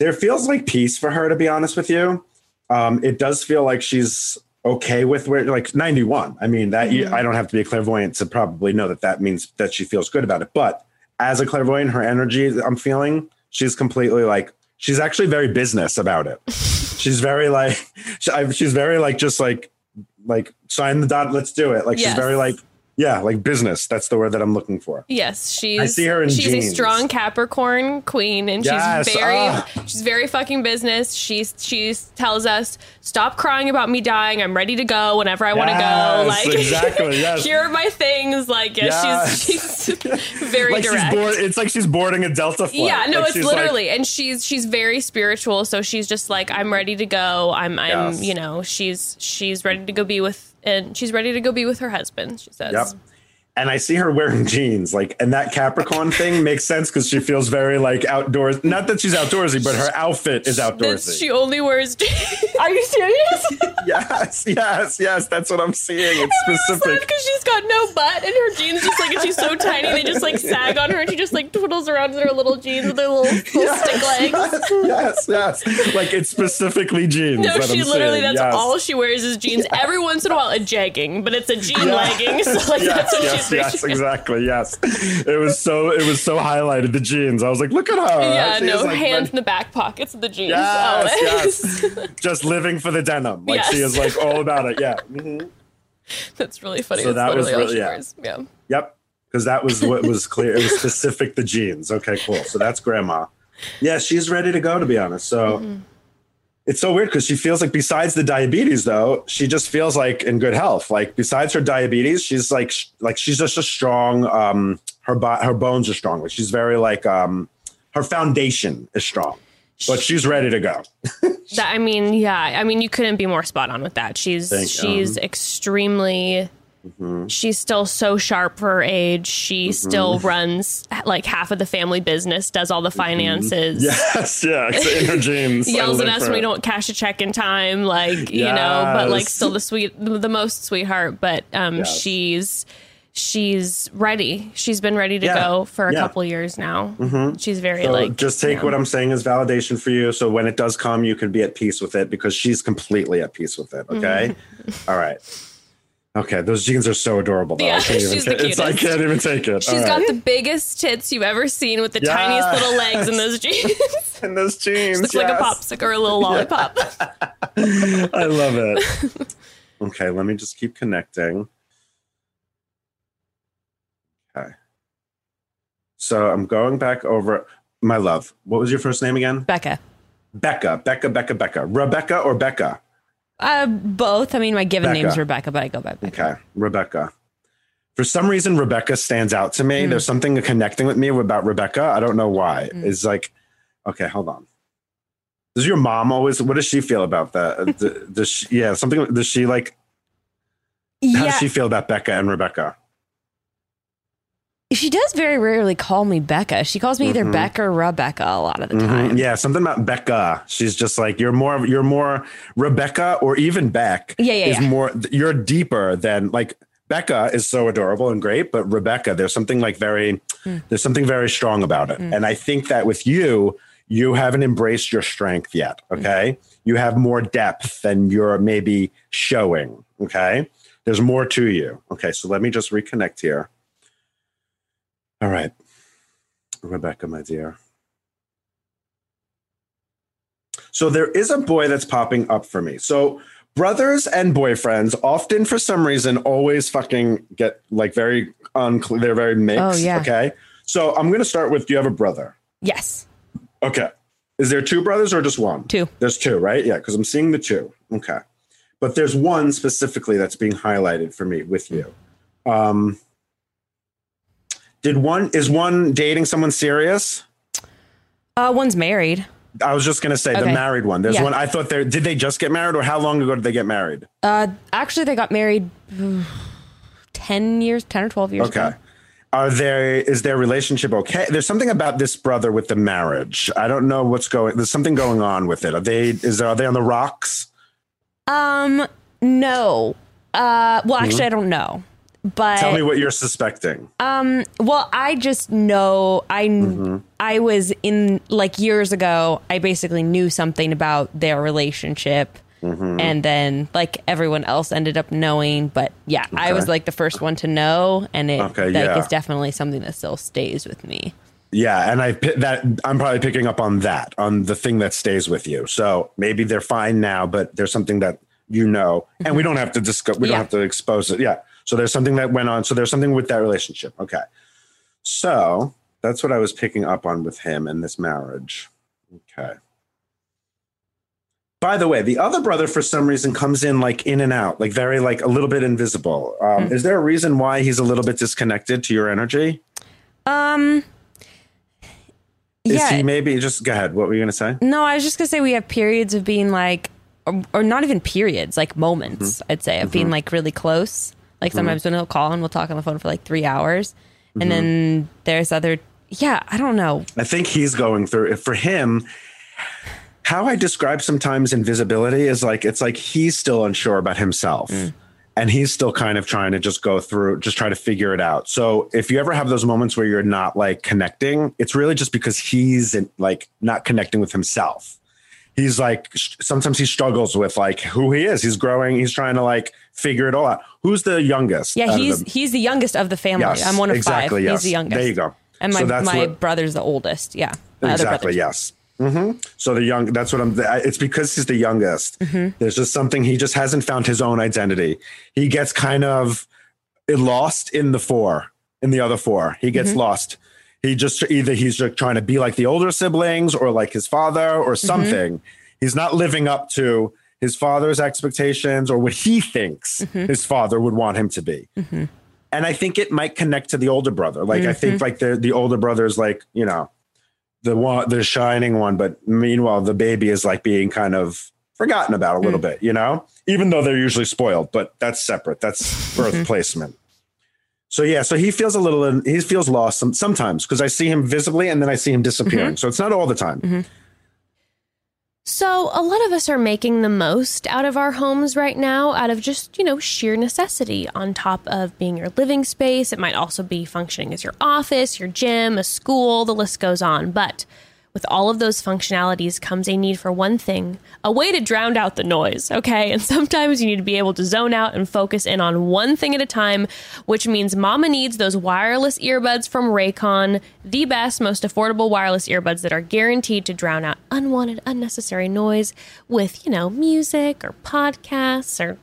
D: There feels like peace for her, to be honest with you. Um, it does feel like she's okay with where, like 91. I mean, that you, I don't have to be a clairvoyant to probably know that that means that she feels good about it. But as a clairvoyant, her energy I'm feeling, she's completely like, she's actually very business about it. she's very like, she's very like, just like, like sign the dot, let's do it. Like, she's very like, yeah, like business. That's the word that I'm looking for.
C: Yes, she's.
D: I see her in
C: she's
D: jeans.
C: a strong Capricorn queen, and
D: Yes,
C: she's very,
D: ah.
C: she's very fucking business. She's she tells us, "Stop crying about me dying. I'm ready to go whenever I want to go." Like
D: exactly, yes.
C: here are my things. Like yeah,
D: Yes.
C: she's she's very
D: like
C: direct.
D: she's board, it's like she's boarding a Delta flight.
C: yeah, no,
D: Like,
C: it's
D: she's like-
C: literally, and she's she's very spiritual. So she's just like, I'm ready to go. I'm I'm
D: Yes.
C: you know she's she's ready to go be with and she's ready to go be with her husband. She says.
D: Yep. And I see her wearing jeans, like, and that Capricorn thing makes sense because she feels very like outdoors. Not that she's outdoorsy, but her outfit is
C: That
D: outdoorsy.
C: she only wears. Jeans. Are you serious?
D: yes, yes, yes. That's what I'm seeing. It's specific.
C: because she's got no butt and her jeans just like and she's so tiny they just like sag on her and she just like twiddles around in her little jeans with her little, little stick legs.
D: yes, yes. Like it's specifically jeans.
C: No,
D: that
C: she
D: I'm
C: literally
D: seeing.
C: that's
D: Yes.
C: all she wears is jeans. Every once in a while a jegging, but it's a jean
D: Yeah.
C: legging. So like
D: Yes,
C: that's what
D: yes,
C: she's
D: yes, exactly. Yes, it was so it was so highlighted the jeans. I was like, look at her.
C: Yeah,
D: She
C: no,
D: like,
C: hands in the back pockets of the jeans.
D: Yes,
C: always.
D: yes. Just living for the denim. Like she is like all about it. Yeah. Mhm.
C: That's really funny.
D: So
C: That's
D: that was really- yeah.
C: Yeah.
D: Yep. Because that was what was clear. It was specific the jeans. Okay, cool. So that's grandma. Yeah, she's ready to go, to be honest. So
C: Mm-hmm.
D: It's so weird because she feels like besides the diabetes, though, she just feels like in good health. Like besides her diabetes, she's like sh- like she's just a strong. Um, her bo- her bones are strong. Like she's very like um, her foundation is strong, but she's ready to go.
C: That I mean, yeah. I mean, you couldn't be more spot on with that. She's
D: Thank-
C: she's
D: um,
C: extremely.
D: Mm-hmm.
C: She's still so sharp for her age. She still runs like half of the family business, does all the finances.
D: Mm-hmm. Yes, yeah, in her jeans.
C: Yells at us when we don't cash a check in time, like you know, but like still the sweet, the most sweetheart. But um,
D: Yes.
C: she's she's ready. She's been ready to
D: Yeah.
C: go for a
D: Yeah. Mm-hmm.
C: couple years now. She's very
D: So
C: like
D: just take
C: yeah.
D: what I'm saying as validation for you. So when it does come, you can be at peace with it because she's completely at peace with it. Okay.
C: Mm-hmm.
D: All right. Okay. Those jeans are so adorable. Though.
C: Yeah,
D: I can't even
C: she's the
D: ta- it's- I can't even take it.
C: She's
D: All
C: got
D: right.
C: the biggest tits you've ever seen with the
D: Yes.
C: tiniest little legs in those jeans.
D: in those jeans.
C: Looks like a popsicle or a little lollipop.
D: I love it. okay. Let me just keep connecting. Okay. So I'm going back over my love. What was your first name again?
B: Bekah.
D: Bekah. Bekah. Bekah. Bekah. Rebecca or Bekah?
B: Uh, both. I mean, my given
D: Bekah.
B: name's Rebecca, but I go by Bekah.
D: Okay, Rebecca. For some reason, Rebecca stands out to me. There's something connecting with me about Rebecca. I don't know why. It's like, okay, hold on. Does your mom always? What does she feel about that? Uh, does she? Yeah, something. Does she like? How
B: Yeah,
D: does she feel about Bekah and Rebecca?
B: She does very rarely call me Bekah. She calls me either
D: Mhm.
B: Bekah or Rebecca a lot of the
D: Mhm.
B: time.
D: Yeah, something about Bekah. She's just like you're more. You're more Rebecca or even Beck.
B: Yeah, yeah,
D: Is
B: yeah.
D: more. You're deeper than like Bekah is so adorable and great, but Rebecca, there's something like very.
B: Hmm.
D: There's something very strong about it, and I think that with you, you haven't embraced your strength yet.
B: Hmm.
D: Okay, you have more depth than you're maybe showing. Okay, there's more to you. Okay, so let me just reconnect here. All right, Rebecca, my dear. So there is a boy that's popping up for me. So brothers and boyfriends often, for some reason, always fucking get like very unclear. They're very mixed.
B: Oh, yeah.
D: Okay. So I'm going to start with do you have a brother?
B: Yes.
D: Okay. Is there two brothers or just one?
B: Two.
D: There's two, right? Yeah, because I'm seeing the two. Okay. But there's one specifically that's being highlighted for me with you. Um, did one is one dating someone serious?
B: Uh, one's married.
D: I was just gonna say the married one. There's
B: Yeah.
D: one. I thought they did they just get married or how long ago did they get married?
B: Uh, actually, they got married 10 years, 10 or 12 years
D: Okay.
B: ago.
D: Are there is their relationship okay? There's something about this brother with the marriage. I don't know what's going. There's something going on with it. Are they is there, are they on the rocks?
B: Um, no. Uh, well, actually, I don't know. But
D: Mm-hmm. Tell me what you're suspecting.
B: Um, well, I just know I
D: Mm-hmm.
B: I was in like years ago. I basically knew something about their relationship,
D: Mm-hmm.
B: and then like everyone else ended up knowing. But yeah, I was like the first one to know, and it
D: Okay,
B: like
D: yeah.
B: is definitely something that still stays with me.
D: Yeah, and i that i'm probably picking up on that on the thing that stays with you. So maybe they're fine now, but there's something that you know, and we don't have to discuss. We
B: Yeah.
D: don't have to expose it. Yeah. So there's something that went on. So there's something with that relationship. Okay. So that's what I was picking up on with him and this marriage. Okay. By the way, the other brother for some reason comes in like in and out, like very like a little bit invisible. Um, Is there a reason why he's a little bit disconnected to your energy?
B: Um,
D: Is
B: yeah.
D: he maybe just go ahead? What were you gonna say?
B: No, I was just gonna say we have periods of being like, or, or not even periods, like moments.
D: Mm-hmm.
B: I'd say of being like really close. Like sometimes when he'll call and we'll talk on the phone for like three hours,
D: Mm-hmm.
B: and then there's other. Yeah, I don't know.
D: I think he's going through. For him, how I describe sometimes invisibility is like it's like he's still unsure about himself. And he's still kind of trying to just go through, just try to figure it out. So if you ever have those moments where you're not like connecting, it's really just because he's in, like not connecting with himself. He's like sometimes he struggles with like who he is. He's growing. He's trying to like figure it all out. Who's the youngest?
B: Yeah, he's
D: them?
B: he's the youngest of the family.
D: Yes,
B: I'm one of
D: exactly,
B: five.
D: yes.
B: He's the youngest.
D: There you go.
B: And my
D: So that's
B: my
D: what-
B: brother's the oldest. Yeah.
D: Exactly yes hmm so the young that's what i'm it's because he's the youngest
B: Mm-hmm.
D: there's just something he just hasn't found his own identity he gets kind of lost in the four in the other four he
B: Mm-hmm.
D: gets lost he just either he's just trying to be like the older siblings or like his father or
B: Mm-hmm.
D: something he's not living up to his father's expectations or what he thinks
B: Mm-hmm.
D: his father would want him to be and I think it might connect to the older brother. Like I
B: Mm-hmm.
D: think like the the older brother is like you know the one the shining one, but meanwhile the baby is like being kind of forgotten about a little
B: Mm.
D: bit. You know, even though they're usually spoiled, but that's separate. That's birth
B: Mm-hmm.
D: placement. So yeah, so he feels a little he feels lost some, sometimes because I see him visibly and then I see him disappearing.
B: Mm-hmm.
D: So it's not all the time.
C: So, a lot of us are making the most out of our homes right now out of just, you know, sheer necessity on top of being your living space. It might also be functioning as your office, your gym, a school, the list goes on. But with all of those functionalities comes a need for one thing a way to drown out the noise, okay? And sometimes you need to be able to zone out and focus in on one thing at a time, which means mama needs those wireless earbuds from Raycon, the best, most affordable wireless earbuds that are guaranteed to drown out unwanted, unnecessary noise with, you know, music or podcasts or,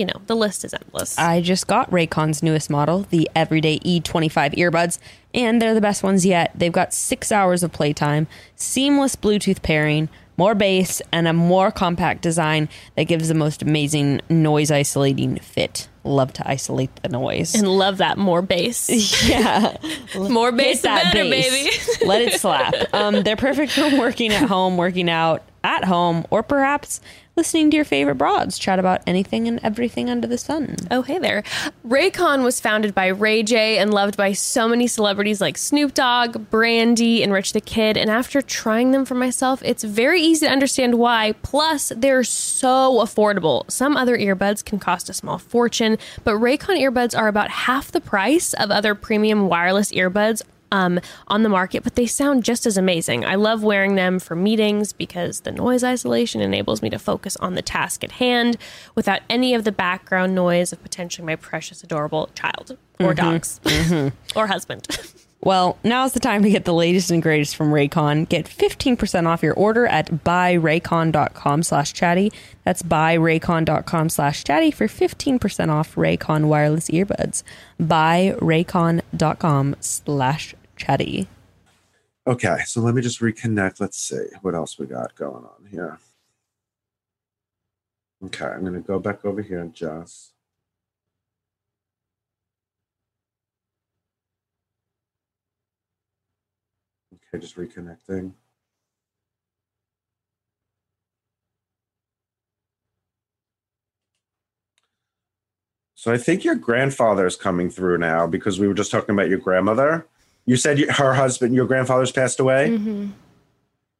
C: you know, the list is endless.
B: I just got Raycon's newest model, the Everyday E25 earbuds, and they're the best ones yet. They've got six hours of playtime, seamless Bluetooth pairing, more bass, and a more compact design that gives the most amazing noise isolating fit. Love to isolate the noise.
C: and love that more bass.
B: yeah.
C: more bass,
B: that
C: better,
B: bass.
C: baby.
B: Let it slap. Um, they're perfect for working at home, working out at home, or perhaps listening to your favorite broads chat about anything and everything under the sun.
C: Oh, hey there. Raycon was founded by Ray J and loved by so many celebrities like Snoop Dogg, Brandy, and Rich the Kid. And after trying them for myself, it's very easy to understand why. Plus, they're so affordable. Some other earbuds can cost a small fortune, but Raycon earbuds are about half the price of other premium wireless earbuds um, on the market, but they sound just as amazing. I love wearing them for meetings because the noise isolation enables me to focus on the task at hand without any of the background noise of potentially my precious, adorable child or dogs or husband.
B: Well, now's the time to get the latest and greatest from Raycon. Get 15% off your order at buyraycon.com slash chatty. That's buyraycon.com slash chatty for 15% off Raycon wireless earbuds. Buyraycon.com slash chatty.
D: Okay, so let me just reconnect. Let's see what else we got going on here. Okay, I'm going to go back over here and. Okay, just reconnecting. So I think your grandfather is coming through now because we were just talking about your grandmother. You said her husband, your grandfather's passed away.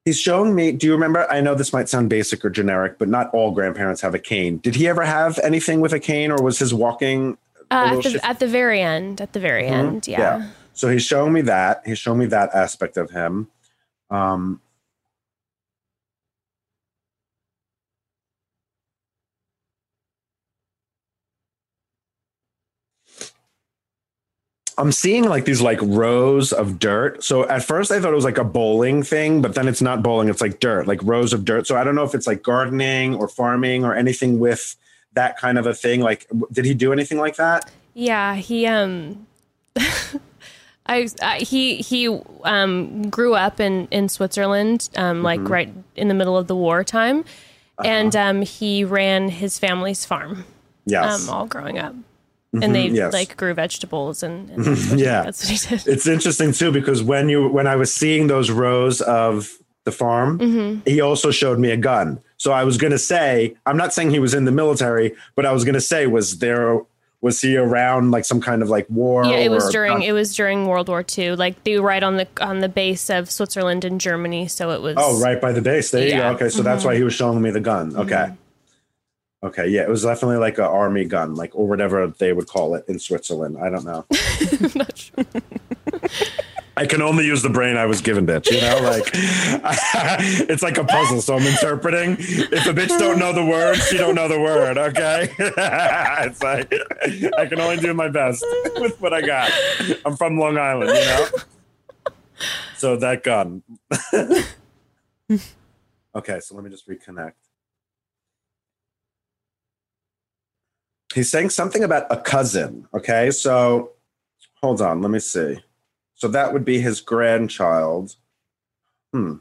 D: He's showing me. Do you remember? I know this might sound basic or generic, but not all grandparents have a cane. Did he ever have anything with a cane, or was his walking
C: Uh, at, the, at the very end, at the very end, yeah.
D: So he's showing me that. He's showing me that aspect of him. Um, I'm seeing like these like rows of dirt. So at first I thought it was like a bowling thing, but then it's not bowling. It's like dirt, like rows of dirt. So I don't know if it's like gardening or farming or anything with that kind of a thing. Like, w- did he do anything like that?
C: Yeah, he um I, I he he um grew up in in Switzerland um like
D: Mm-hmm.
C: right in the middle of the wartime
D: Uh-huh.
C: and um he ran his family's farm
D: Yes.
C: um all growing up. And they
D: Mhm, yes.
C: like grew vegetables and, and that's what
D: Yeah.
C: that's what he did.
D: it's interesting too because when you when I was seeing those rows of the farm,
C: Mm-hmm.
D: he also showed me a gun. So I was going to say, I'm not saying he was in the military, but I was going to say, was there Was he around like some kind of like war?
C: Yeah, it was during it was during World War II. Like they were right on the on the base of Switzerland and Germany, so it was.
D: Oh, right by the base. There you go. Okay, so that's why he was showing me the gun. Okay. Okay, yeah, it was definitely like an army gun, like or whatever they would call it in Switzerland. I don't know.
C: I'm not sure.
D: I can only use the brain I was given, bitch. You know, like it's like a puzzle. So I'm interpreting. If a bitch don't know the word, she don't know the word. Okay, it's like I can only do my best with what I got. I'm from Long Island, you know. So that gun. okay, so let me just reconnect. He's saying something about a cousin. Okay, so hold on, let me see. So that would be his grandchild. Hmm.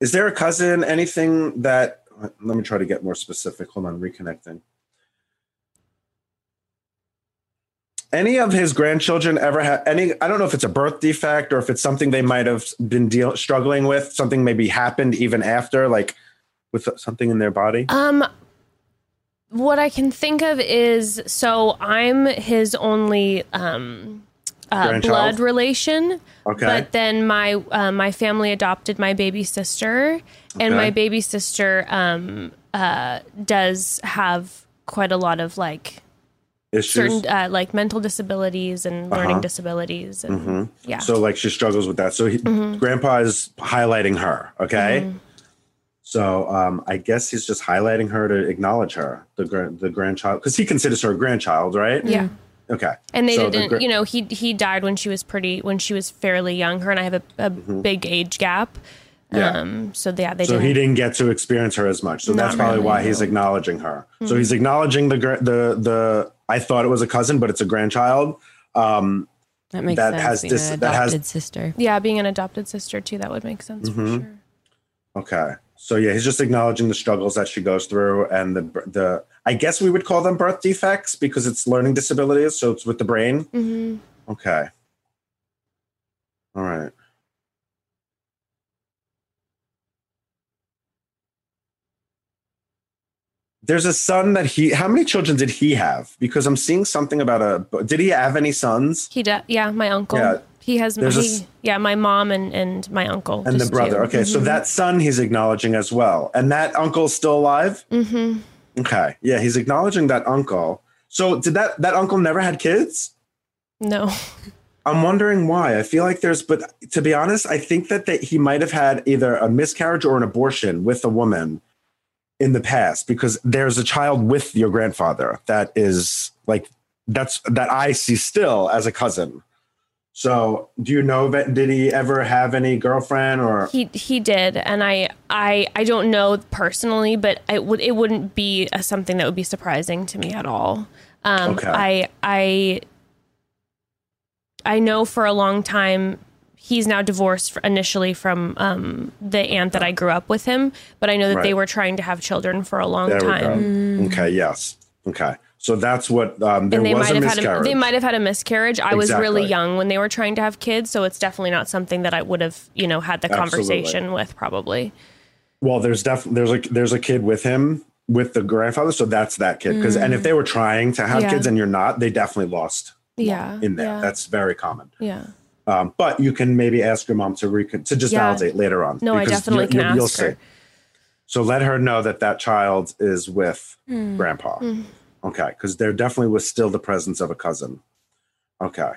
D: Is there a cousin? Anything that? Let me try to get more specific. Hold on, reconnecting. Any of his grandchildren ever have any? I don't know if it's a birth defect or if it's something they might have been deal, struggling with. Something maybe happened even after, like with something in their body.
C: Um, what I can think of is so I'm his only um uh, blood relation.
D: Okay.
C: But then my uh, my family adopted my baby sister, and
D: Okay.
C: my baby sister um uh does have quite a lot of like
D: Issues.
C: certain uh, like mental disabilities and learning
D: Uh-huh.
C: disabilities and
D: Mhm.
C: yeah.
D: So like she struggles with that. So he, grandpa is highlighting her. Okay. So um, I guess he's just highlighting her to acknowledge her, the gra- the grandchild, because he considers her a grandchild, right?
C: yeah.
D: Okay.
C: And they
D: So
C: didn't,
D: gra-
C: you know, he he died when she was pretty when she was fairly young. Her and I have a, a big age gap.
D: Mm-hmm. Yeah.
C: Um so yeah, they
D: So
C: didn't
D: he didn't get to experience her as much. So
C: Not
D: that's probably
C: really,
D: why he's
C: no. Mm-hmm.
D: acknowledging her. So he's acknowledging the gra- the the. I thought it was a cousin, but it's a grandchild. Um,
B: That makes
D: That
B: sense.
D: has
B: being
D: dis-
B: an
D: that has-
B: adopted sister.
C: Yeah, being an adopted sister too, that would make sense
D: Mhm.
C: for sure.
D: Okay. So yeah, he's just acknowledging the struggles that she goes through and the the I guess we would call them birth defects because it's learning disabilities, so it's with the brain.
C: hmm
D: Okay. All right. There's a son that he how many children did he have? Because I'm seeing something about a did he have any sons?
C: He did. Yeah, my uncle.
D: Yeah.
C: He has.
D: There's a
C: he,
D: s-
C: yeah, my mom and and my uncle
D: And the brother. Okay, so that son he's acknowledging as well. And that uncle's still alive?
C: hmm
D: Okay. Yeah, he's acknowledging that uncle. So did that that uncle never had kids?
C: No.
D: I'm wondering why. I feel like there's, but to be honest, I think that, that he might have had either a miscarriage or an abortion with a woman in the past because there's a child with your grandfather that is like that's that I see still as a cousin. So, do you know that did he ever have any girlfriend or
C: He he did, and I I I don't know personally, but it would it wouldn't be a, something that would be surprising to me at all. Um,
D: Okay.
C: I I I know for a long time he's now divorced initially from um, the aunt that I grew up with him, but I know that they were trying to have children for a long
D: there
C: time.
D: go. Okay, yes. Okay. So that's what um there
C: they
D: was
C: might
D: a
C: have had a,
D: miscarriage.
C: they might have had a miscarriage. I was really young when they were trying to have kids, so it's definitely not something that I would have, you know, had the
D: Absolutely.
C: conversation with probably.
D: Well, there's definitely there's a there's a kid with him with the grandfather, so that's that kid. Because and if they were trying to have
C: Mm. Yeah.
D: kids and you're not, they definitely lost
C: Yeah.
D: in there.
C: Yeah.
D: That's very common.
C: yeah.
D: Um, but you can maybe ask your mom to recon to just
C: Yeah.
D: validate later on.
C: No, I definitely
D: you-
C: can
D: you- you'll
C: her.
D: see. So let her know that that child is with
C: Hmm.
D: grandpa. Okay, because there definitely was still the presence of a cousin. Okay.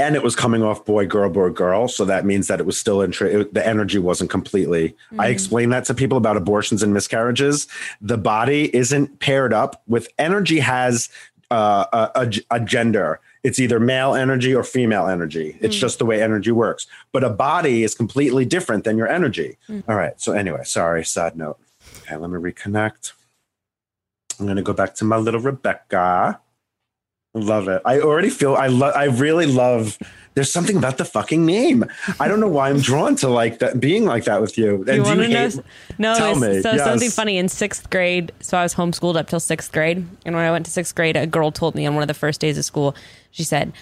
D: And it was coming off boy, girl, boy, girl. So that means that it was still in tra- it- the energy wasn't completely.
C: Hmm.
D: I explain that to people about abortions and miscarriages. The body isn't paired up with energy, has uh, a, a, a gender. It's either male energy or female energy. It's just the way energy works. But a body is completely different than your energy. All right. So, anyway, sorry, side note. Okay, let me reconnect. I'm going to go back to my little Rebecca. Love it. I already feel I love I really love there's something about the fucking name. I don't know why I'm drawn to like that being like that with you.
B: Do you want to know? No,
D: Tell me,
B: so
D: yes.
B: something funny in sixth grade. So I was homeschooled up till sixth grade, and when I went to sixth grade, a girl told me on one of the first days of school, she said,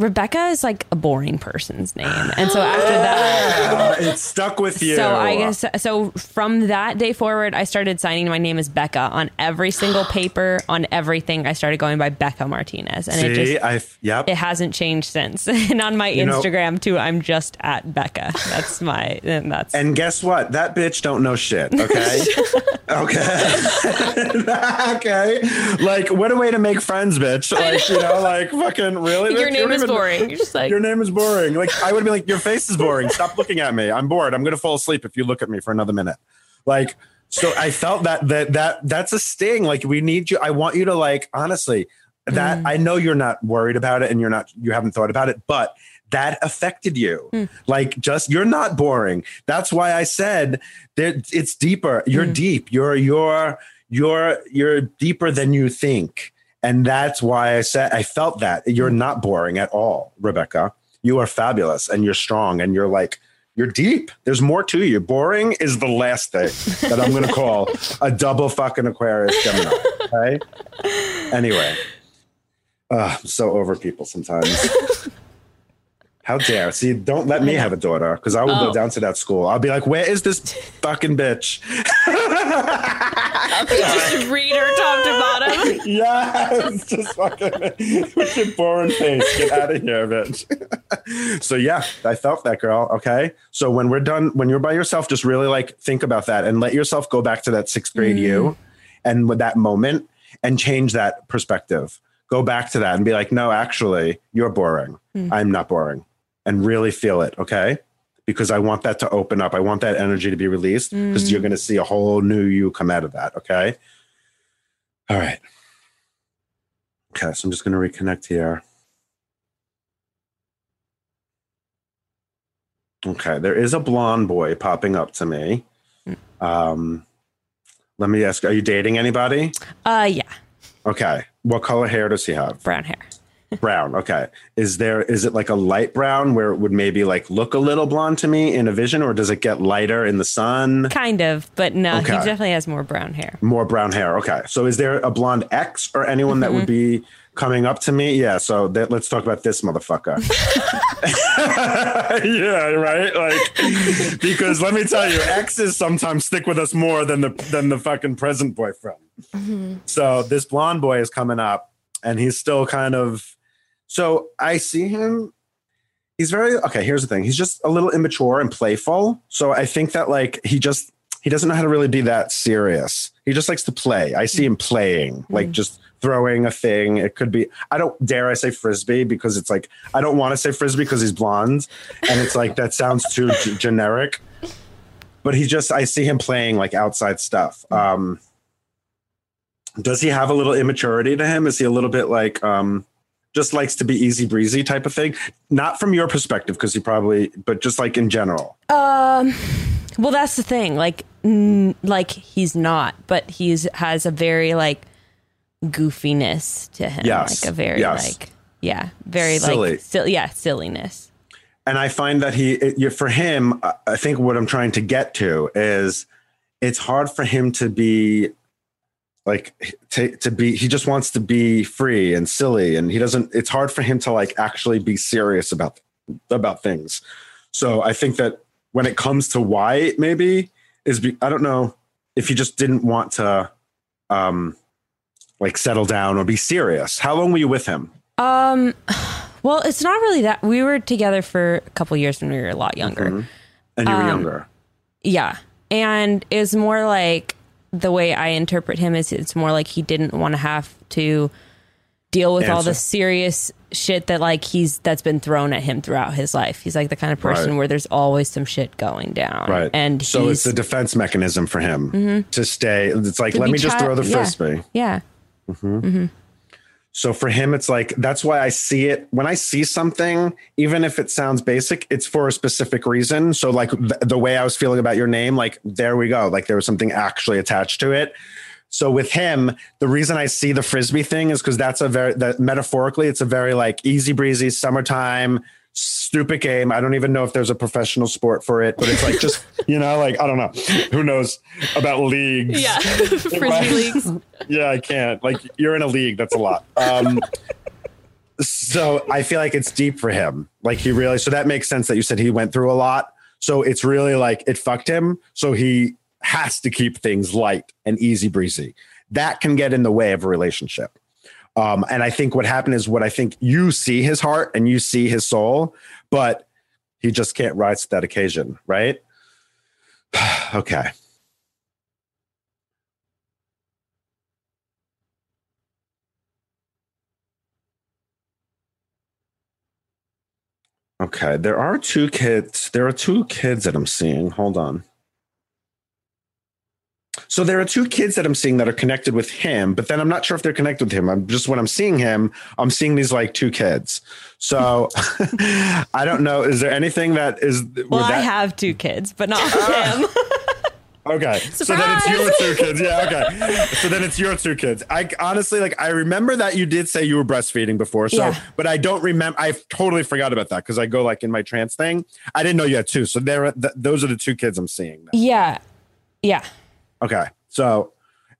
B: Rebecca is like a boring person's name. And so after that,
D: Uh, it stuck with you.
B: so I guess so from that day forward, I started signing my name as Bekah on every single paper, on everything. I started going by Bekah Martinez, and it just
D: I yep.
B: it hasn't changed since. and on my
D: know-
B: Instagram too, I'm just at Bekah. That's my and that's
D: And guess what? That bitch don't know shit. Okay. okay. okay. Like, what a way to make friends, bitch. Like, you know, like fucking really.
C: Your name is boring. You're just like
D: Your name is boring. Like, I would be like, your face is boring. Stop looking at me. I'm bored. I'm gonna fall asleep if you look at me for another minute. Like, so I felt that that that that's a sting. Like, we need you. I want you to like, honestly, that mm. I know you're not worried about it and you're not you haven't thought about it, but that affected you. Hmm. Like, just you're not boring. That's why I said that it's deeper. You're hmm. deep. You're you're you're you're deeper than you think. And that's why I said I felt that you're not boring at all, Rebecca. You are fabulous and you're strong and you're like you're deep. There's more to you. Boring is the last thing that I'm going to call a double fucking Aquarius Gemini. Okay. Anyway, uh, I'm so over people sometimes. How dare? See, don't let me have a daughter because I will
C: Oh.
D: go down to that school. I'll be like, where is this fucking bitch?
C: just read her top to bottom.
D: yes, just fucking with your boring face. Get out of here, bitch. so yeah, I felt that girl. Okay. So when we're done, when you're by yourself, just really like think about that and let yourself go back to that sixth grade you mm. and with that moment and change that perspective. Go back to that and be like, no, actually, you're boring. Hmm. I'm not boring. And really feel it. Okay. Because I want that to open up. I want that energy to be released because you're going to see a whole new you come out of that. Okay. All right. Okay, so I'm just going to reconnect here. Okay, there is a blonde boy popping up to me. Um, let me ask: Are you dating anybody?
B: uh yeah,
D: Okay, what color hair does he have?
B: brown hair.
D: Brown. Okay, is there is it like a light brown where it would maybe like look a little blonde to me in a vision, or does it get lighter in the sun?
B: Kind of, but no,
D: Okay.
B: he definitely has more brown hair.
D: More brown hair. Okay. So is there a blonde X or anyone that would mm-hmm. be coming up to me? Yeah. So that, let's talk about this motherfucker. yeah. Right. Like, because let me tell you, X's sometimes stick with us more than the than the fucking present boyfriend. Mm-hmm. So this blonde boy is coming up, and he's still kind of. So I see him. He's very okay. Here's the thing. He's just a little immature and playful. So I think that like he just he doesn't know how to really be that serious. He just likes to play. I see him playing, like just throwing a thing. It could be, I don't dare I say frisbee because it's like, I don't want to say frisbee because he's blonde. And it's like, that sounds too g- generic. But he just, I see him playing like outside stuff. Um, does he have a little immaturity to him? Is he a little bit like, um, just likes to be easy breezy type of thing? Not from your perspective, because you probably, but just like in general.
B: Um, well, that's the thing. Like, mm, like he's not, but he's has a very like goofiness to him.
D: Yes,
B: like a very
D: yes.
B: like yeah, very
D: Silly.
B: like yeah, silliness.
D: and I find that he, it, you- for him, I think what I'm trying to get to is it's hard for him to be like to, to be he just wants to be free and silly and he doesn't it's hard for him to like actually be serious about about things so i think that when it comes to why maybe is be, i don't know if he just didn't want to um like settle down or be serious how long were you with him
B: Um, well, it's not really that. We were together for a couple years when we were a lot younger.
D: and you were
B: Um,
D: younger
B: Yeah. And it's more like the way I interpret him is it's more like he didn't want to have to deal with all the serious shit that like he's that's been thrown at him throughout his life. He's like the kind of person
D: Right.
B: where there's always some shit going down.
D: Right.
B: And
D: so it's a defense mechanism for him mm-hmm. to stay. It's like,
B: to
D: let me just throw the
B: yeah.
D: frisbee.
B: Yeah. Mm-hmm. Mm-hmm.
D: So for him, it's like, that's why I see it. When I see something, even if it sounds basic, it's for a specific reason. So, like th- the way I was feeling about your name, like, there we go. Like, there was something actually attached to it. So with him, the reason I see the frisbee thing is because that's a very that metaphorically, it's a very like easy breezy summertime stupid game. I don't even know if there's a professional sport for it, but it's like just you know, like I don't know, who knows about leagues?
C: Yeah, frisbee leagues.
D: yeah, I can't. Like you're in a league. That's a lot. Um, so I feel like it's deep for him. Like he really, so that makes sense that you said he went through a lot. So it's really like it fucked him. So he has to keep things light and easy breezy. That can get in the way of a relationship. Um, and I think what happened is what I think you see his heart and you see his soul, but he just can't rise to that occasion, right? okay. Okay, there are two kids. There are two kids that I'm seeing. Hold on. So there are two kids that I'm seeing that are connected with him, but then I'm not sure if they're connected with him. I'm just when I'm seeing him, I'm seeing these like two kids. So I don't know. Is there anything that is?
B: Well,
D: that,
B: I have two kids, but not ah! him.
D: Okay. So then it's your two kids. Yeah. Okay. So then it's your two kids. I honestly like. I remember that you did say you were breastfeeding before. So,
B: Yeah.
D: but I don't remember. I totally forgot about that because I go like in my trance thing. I didn't know you had two. So there, th- those are the two kids I'm seeing. Now.
B: yeah. Yeah.
D: Okay. So,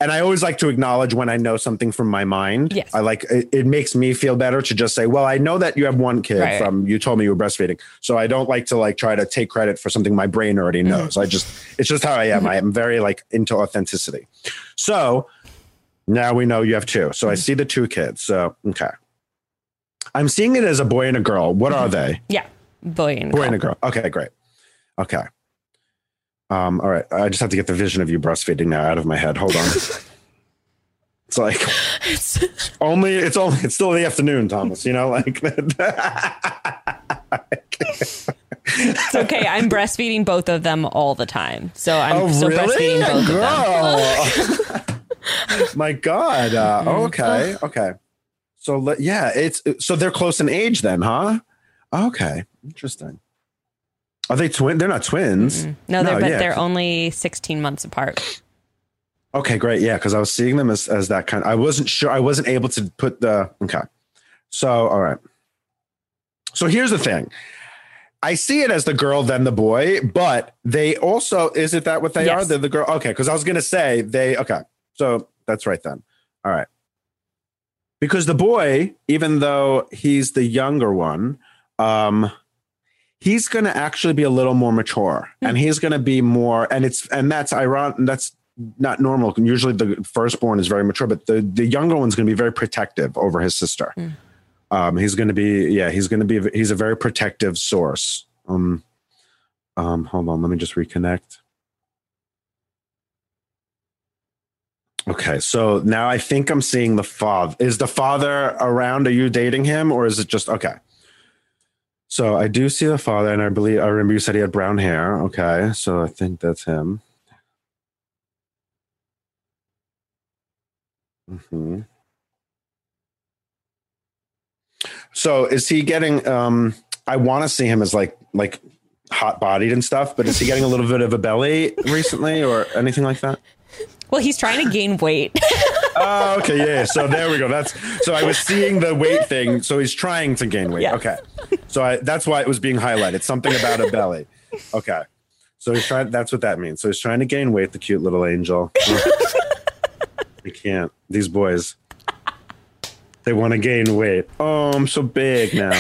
D: and I always like to acknowledge when I know something from my mind.
B: Yes.
D: I like it, it makes me feel better to just say, well, I know that you have one kid
B: Right.
D: from you told me you were breastfeeding. So I don't like to like try to take credit for something my brain already
B: Mm-hmm.
D: knows. I just, it's just how I am. I am very like into authenticity. So now we know you have two. So I
B: Mm-hmm.
D: see the two kids. So, okay. I'm seeing it as a boy and a girl. What are they?
B: Yeah. Boy and
D: Boy
B: girl.
D: and a girl. Okay, great. Okay. Um, all right. I just have to get the vision of you breastfeeding now out of my head. Hold on. it's like only it's only it's still the afternoon, Thomas. You know, like
B: It's okay. I'm breastfeeding both of them all the time. So I'm still breastfeeding both of them.
D: Girl. my God. Uh, okay. Okay. So yeah, it's so they're close in age then, huh? Okay. Interesting. Are they twin? They're not twins.
B: No, they're, but
D: yeah.
B: they're only 16 months apart.
D: Okay, great. Yeah, because I was seeing them as, as that kind. I wasn't sure. I wasn't able to put the. Okay. So, all right. So here's the thing. I see it as the girl, then the boy, but they also is it that what they
B: Yes.
D: are? They're the girl. Okay, because I was gonna say they. Okay, so that's right then. All right. Because the boy, even though he's the younger one, um, he's going to actually be a little more mature, and he's going to be more. And it's and that's ironic. That's not normal. Usually, the firstborn is very mature, but the the younger one's going to be very protective over his sister. Um, he's going to be yeah. He's going to be he's a very protective source. Um, um, hold on. Let me just reconnect. Okay, so now I think I'm seeing the father. Is the father around? Are you dating him, or is it just okay? So I do see the father, and I believe I remember you said he had brown hair. Okay, so I think that's him. hmm So is he getting? Um, I want to see him as like like hot bodied and stuff, but is he getting a little bit of a belly recently, or anything like that?
B: Well, he's trying to gain weight.
D: Oh, okay, yeah. So there we go. That's so I was seeing the weight thing. So he's trying to gain weight.
B: Yes.
D: Okay. So I, that's why it was being highlighted. Something about a belly. Okay. So he's trying. That's what that means. So he's trying to gain weight. The cute little angel. I can't. These boys. They want to gain weight. Oh, I'm so big now.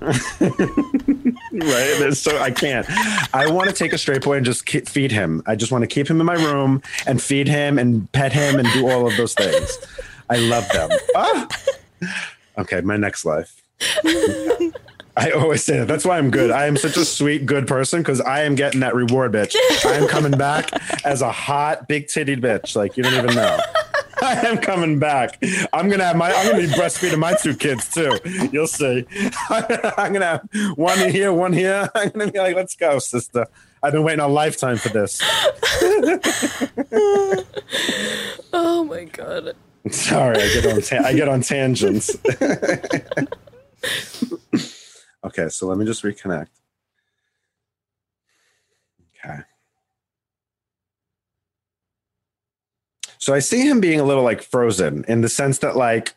D: right? So I can't. I want to take a straight boy and just keep, feed him. I just want to keep him in my room and feed him and pet him and do all of those things. I love them. Ah! Okay, my next life. I always say that. That's why I'm good. I am such a sweet, good person because I am getting that reward, bitch. I am coming back as a hot, big titted bitch. Like you don't even know. I am coming back. I'm gonna have my. I'm gonna be breastfeeding my two kids too. You'll see. I'm gonna have one here, one here. I'm gonna be like, let's go, sister. I've been waiting a lifetime for this.
C: Oh my god.
D: Sorry, I get on. Ta- I get on tangents. okay, so let me just reconnect. So I see him being a little like frozen in the sense that like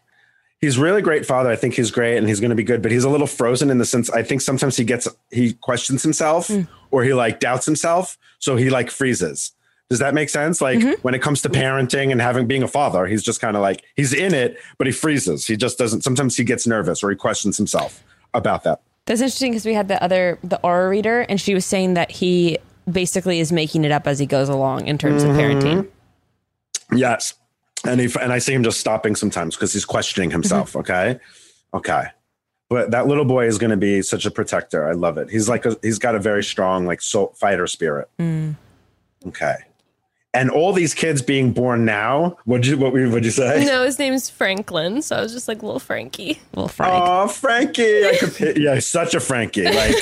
D: he's really great father. I think he's great and he's going to be good, but he's a little frozen in the sense I think sometimes he gets he questions himself mm. or he like doubts himself, so he like freezes. Does that make sense? Like mm-hmm. when it comes to parenting and having being a father, he's just kind of like he's in it, but he freezes. He just doesn't. Sometimes he gets nervous or he questions himself about that.
B: That's interesting because we had the other the aura reader, and she was saying that he basically is making it up as he goes along in terms of mm-hmm. parenting.
D: Yes, and he and I see him just stopping sometimes because he's questioning mm-hmm. himself. Okay, okay, but that little boy is going to be such a protector. I love it. He's like a, he's got a very strong like soul fighter spirit. Mm. Okay, and all these kids being born now. What'd you what would you say?
C: No, his name's Franklin, so I was just like little Frankie.
B: Little Frank.
D: Oh, Frankie! I could, yeah, such a Frankie. Like,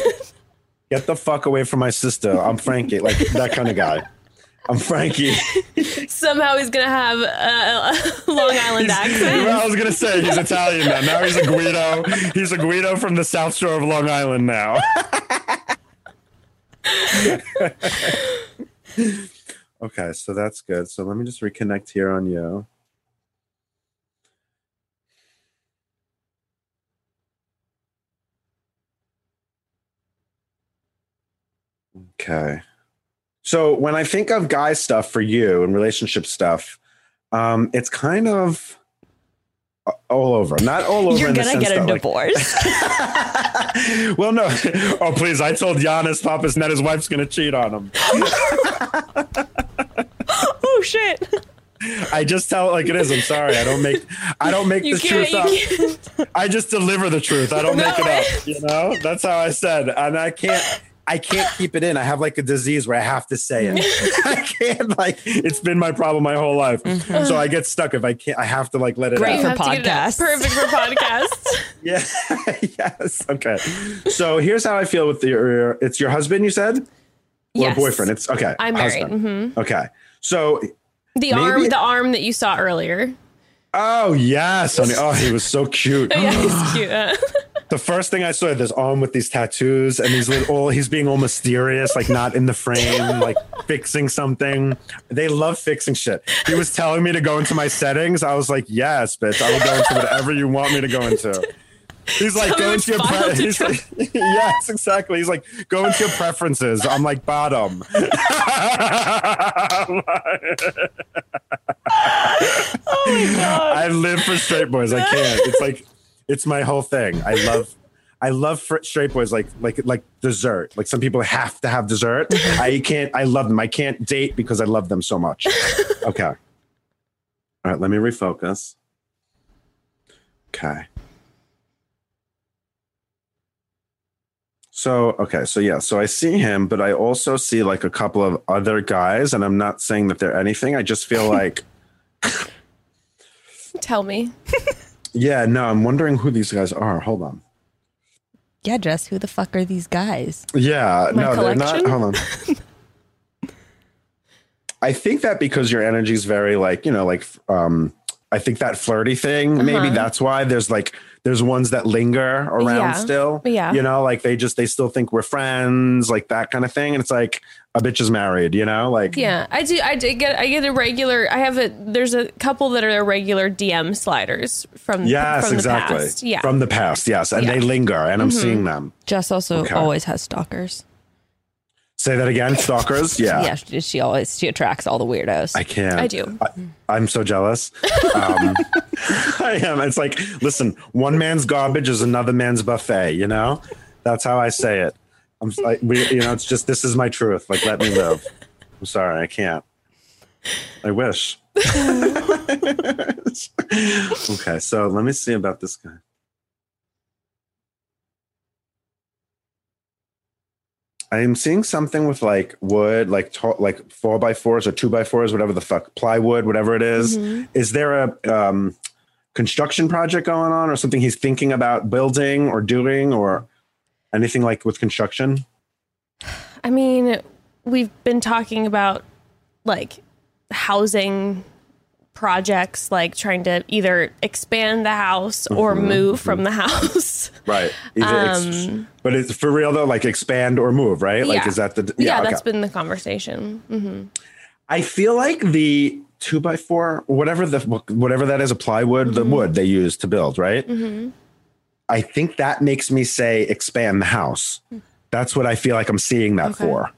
D: get the fuck away from my sister. I'm Frankie, like that kind of guy. I'm Frankie.
C: Somehow he's gonna have a, a Long Island accent.
D: Well, I was gonna say he's Italian now. Now he's a Guido. He's a Guido from the South Shore of Long Island now. okay, so that's good. So let me just reconnect here on you. Okay. So when I think of guy stuff for you and relationship stuff, um, it's kind of all over. Not all over.
B: You're gonna get a
D: that, like-
B: divorce.
D: well, no. Oh, please! I told Yannis Pappas that his wife's gonna cheat on him.
B: oh shit!
D: I just tell it like it is. I'm sorry. I don't make. I don't make
C: You
D: the truth up. I just deliver the truth. I don't make it up. You know. That's how I said, and I can't. I can't keep it in. I have like a disease where I have to say it. I can't like. It's been my problem my whole life. So I get stuck if I can't. I have to like let it
B: Great
D: out.
B: for
C: You have to get it out.
B: podcasts.
C: Perfect for podcasts.
D: Yeah. yes. Okay. So here's how I feel with your. It's your husband. You said. Or
C: Yes.
D: boyfriend. It's okay.
C: I'm married.
D: husband.
C: hmm
D: Okay. So
C: The
D: Maybe-
C: arm, the arm that you saw earlier.
D: oh yes, honey. Oh, he was so cute.
C: Yeah, he's cute.
D: The first thing I saw this arm with these tattoos and little all he's being all mysterious, like not in the frame, like fixing something. They love fixing shit. He was telling me to go into my settings. I was like, yes, bitch, I will go into whatever you want me to go into. He's like,
C: Tell
D: go into your pre- he's like, yes, exactly. He's like, go into your preferences. I'm like, bottom. I live for straight boys. I can't. It's like it's my whole thing. I love I love fr- straight boys like like like dessert. Like some people have to have dessert. I can't. I love them. I can't date because I love them so much. Okay. All right. Let me refocus. Okay. So okay, so yeah, so I see him, but I also see like a couple of other guys, and I'm not saying that they're anything. I just feel like
C: tell me.
D: Yeah, no, I'm wondering who these guys are. Hold on.
B: yeah, Jess. Who the fuck are these guys?
D: Yeah,
C: My
D: no, they're not. Hold on. I think that because your energy is very like, you know, like um I think that flirty thing, maybe
C: Uh-huh.
D: that's why there's like there's ones that linger around
C: Yeah.
D: still.
C: Yeah.
D: You know, like they just they still think we're friends, like that kind of thing. And it's like a bitch is married, you know? Like
C: Yeah, I do. I do get. I get a regular. I have a. There's a couple that are regular DM sliders from.
D: Yes,
C: from
D: exactly.
C: The past. Yeah.
D: From the past, yes. And
C: Yeah.
D: they linger and I'm seeing them.
B: Jess also
D: Okay.
B: always has stalkers.
D: Say that again, stalkers. Yeah.
B: Yeah, she, she always she attracts all the weirdos.
D: I can't.
C: I do.
D: I, am so jealous. Um, I am. It's like, listen, one man's garbage is another man's buffet. You know, that's how I say it. I'm, I, we, you know, it's just this is my truth. Like, let me live. I'm sorry, I can't. I wish. okay, so let me see about this guy. I am seeing something with like wood, like to- like four by fours or two by fours, whatever the fuck, plywood, whatever it is. Is there a um, construction project going on, or something he's thinking about building or doing, or anything like with construction?
C: I mean, we've been talking about like housing projects, like trying to either expand the house or
D: Mm-hmm,
C: move from the house.
D: Right.
C: Um,
D: but it's for real though, like expand or move, right? Like,
C: Yeah.
D: is that the
C: yeah,
D: okay.
C: that's been the conversation. hmm
D: I feel like the two by four, whatever the whatever that is, a plywood, the wood they use to build, right? I think that makes me say expand the house. That's what I feel like I'm seeing that
C: Okay.
D: for.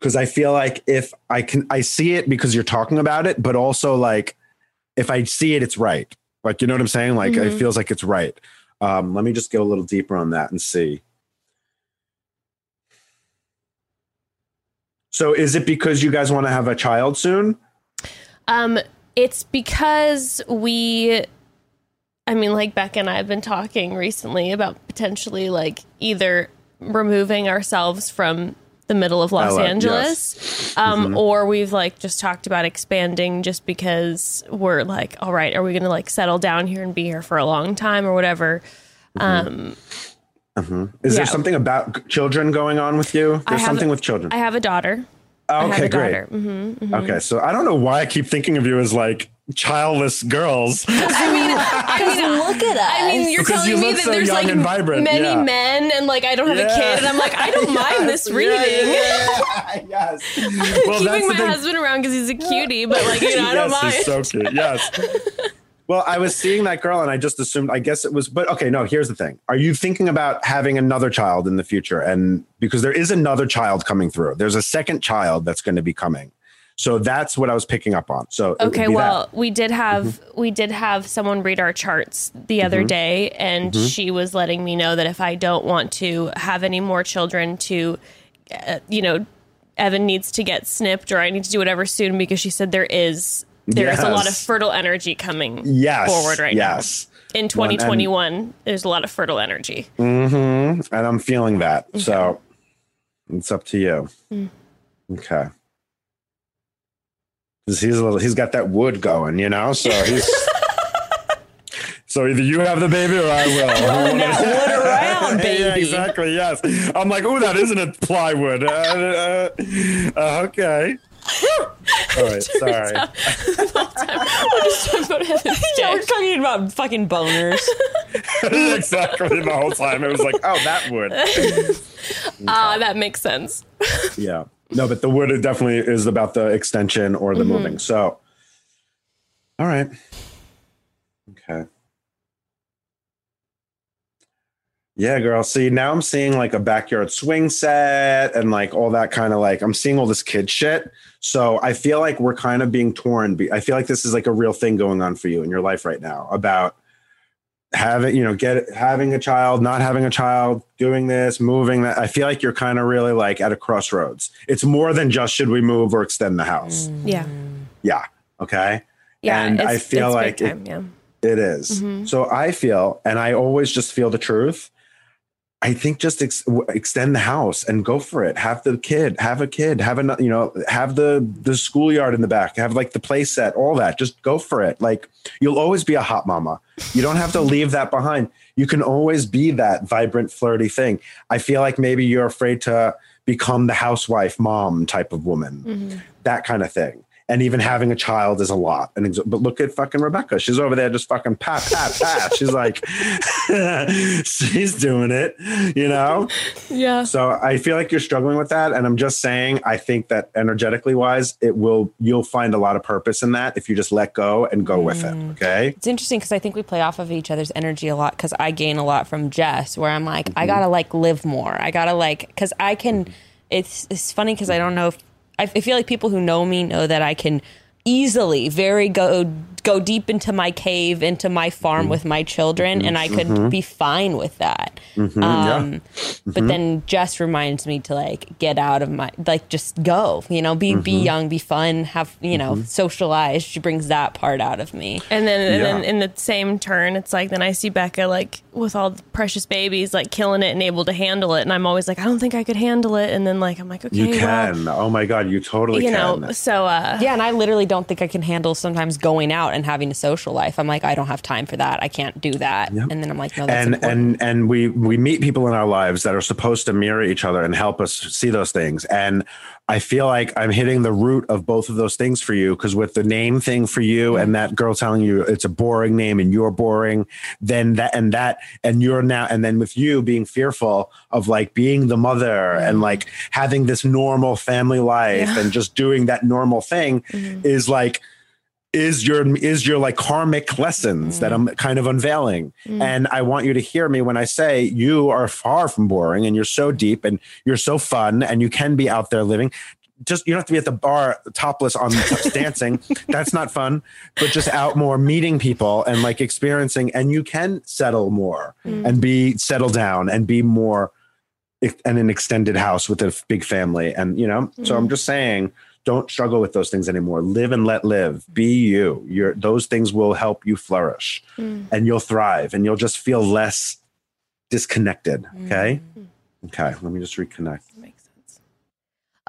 D: because I feel like if I can, I see it because you're talking about it, but also like if I see it, it's right. Like, you know what I'm saying? Like, it feels like it's right. Um, let me just go a little deeper on that and see. So, is it because you guys want to have a child soon?
C: Um, it's because we, I mean, like Beck and I have been talking recently about potentially like either removing ourselves from the middle of Los
D: LA, yes.
C: Angeles, um, or we've like just talked about expanding just because we're like, all right, are we going to like settle down here and be here for a long time or whatever? Um,
D: Is
C: Yeah.
D: there something about children going on with you? There's something
C: a-
D: with children.
C: I have a daughter.
D: Okay, great.
C: daughter. hmm
D: Okay, so I don't know why I keep thinking of you as like childless girls.
C: I mean, I mean,
B: Look at us.
C: I mean, you're
D: Because
C: telling
D: you
C: me that
D: so
C: there's like
D: and vibrant,
C: many
D: yeah.
C: men and like I don't have a kid, and I'm like, I don't mind this
D: Yeah,
C: reading.
D: yeah, yes. Well,
C: Keeping my
D: thing.
C: husband around because he's a cutie, but like you know, I don't
D: yes,
C: mind.
D: he's so cute. Yes. Well, I was seeing that girl and I just assumed, I guess it was, but okay, no, here's the thing. Are you thinking about having another child in the future? And because there is another child coming through, there's a second child that's going to be coming. So that's what I was picking up on. So
C: Okay, well,
D: that.
C: we did have
D: Mm-hmm.
C: we did have someone read our charts the other day, and
D: Mm-hmm.
C: she was letting me know that if I don't want to have any more children, to uh, you know, Evan needs to get snipped, or I need to do whatever soon because she said there is there is a lot of fertile energy coming
D: yes,
C: forward right
D: yes.
C: now. In 2021, there's a lot of fertile energy.
D: And I'm feeling that. So it's up to you.
C: Mm.
D: Okay. 'Cause he's a little, he's got that wood going, you know? So he's, so either you have the baby or I will.
B: that wood around, baby.
D: Yeah, exactly. Yes. I'm like, oh, that isn't a plywood. Uh, uh, uh, okay. All right. Sorry.
C: We're just talking about Evan's
B: yeah, we're
C: dick.
B: talking about fucking boners.
D: exactly. The whole time it was like, oh, that wood.
C: Ah, that makes sense.
D: Yeah. No, but the wood definitely is about the extension or the mm-hmm. moving. So, all right. Okay. Yeah, girl. See, now I'm seeing like a backyard swing set and like all that kind of like I'm seeing all this kid shit. So I feel like we're kind of being torn. I feel like this is like a real thing going on for you in your life right now about having, you know, get having a child, not having a child, doing this, moving that. I feel like you're kind of really like at a crossroads. It's more than just should we move or extend the house. Mm.
C: Yeah,
D: Yeah. Okay.
C: yeah.
D: And
C: it's,
D: I feel like
C: big
D: it-
C: time, yeah.
D: It is. Mm-hmm. So I feel, and I always just feel the truth. I think just ex- extend the house and go for it. Have the kid, have a kid, have a you know, have the the schoolyard in the back, have like the play set, all that. Just go for it. Like you'll always be a hot mama. You don't have to leave that behind. You can always be that vibrant, flirty thing. I feel like maybe you're afraid to become the housewife, mom type of woman, mm-hmm. that kind of thing. And even having a child is a lot. And ex- but look at fucking Rebecca. She's over there just fucking pat pat pat. She's like, she's doing it, you know.
C: Yeah.
D: So I feel like you're struggling with that, and I'm just saying I think that energetically wise, it will you'll find a lot of purpose in that if you just let go and go with it. Mm. Okay.
B: It's interesting because I think we play off of each other's energy a lot because I gain a lot from Jess, where I'm like, I mm-hmm. gotta like live more. I gotta like, because I can. Mm-hmm. It's it's funny because I don't know if I feel like people who know me know that I can easily very go go deep into my cave into my farm mm-hmm. with my children and i could mm-hmm. be fine with that. Mm-hmm. Um, but then Jess reminds me to like get out of my like just go you know be be young be fun have you know socialize. She brings that part out of me.
C: And then, and then in the same turn, it's like then I see Becca like with all the precious babies, like killing it and able to handle it, and I'm always like, I don't think I could handle it. And then like I'm like, okay,
D: You
C: well,
D: can. oh my god, you totally
C: you
D: can.
C: know. So uh,
B: Yeah, and I literally don't think I can handle sometimes going out and having a social life. I'm like, I don't have time for that. I can't do that. And then I'm like, no, that's
D: and
B: important.
D: and and we we meet people in our lives that are supposed to mirror each other and help us see those things and i feel like i'm hitting the root of both of those things for you because with the name thing for you and that girl telling you it's a boring name and you're boring then that and that and you're now and then with you being fearful of like being the mother and like having this normal family life and just doing that normal thing mm-hmm. is like is your is your like karmic lessons that I'm mm. kind of unveiling. Mm. And I want you to hear me when I say you are far from boring and you're so deep and you're so fun and you can be out there living. just you don't have to be at the bar topless on dancing. That's not fun. But just out more, meeting people and like experiencing, and you can settle more mm. and be settle down and be more and an extended house with a big family. And you know, so I'm just saying, don't struggle with those things anymore. Live and let live. Be you. Your those things will help you flourish, hmm. and you'll thrive, and you'll just feel less disconnected. Hmm. Okay. Hmm. Okay. Let me just reconnect.
C: Makes sense.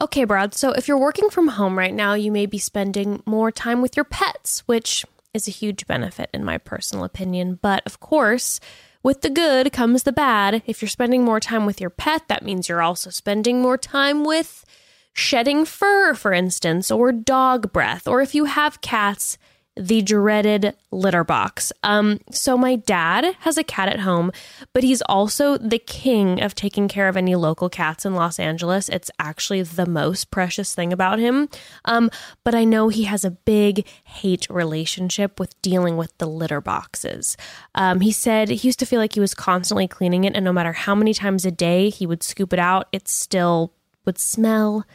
C: Okay, Brad. So if you're working from home right now, you may be spending more time with your pets, which is a huge benefit in my personal opinion. But of course, with the good comes the bad. If you're spending more time with your pet, that means you're also spending more time with shedding fur, for instance, or dog breath, or if you have cats, the dreaded litter box. Um, so my dad has a cat at home, but he's also the king of taking care of any local cats in Los Angeles. It's actually the most precious thing about him. Um, but I know he has a big hate relationship with dealing with the litter boxes. Um, he said he used to feel like he was constantly cleaning it, and no matter how many times a day he would scoop it out, it still would smell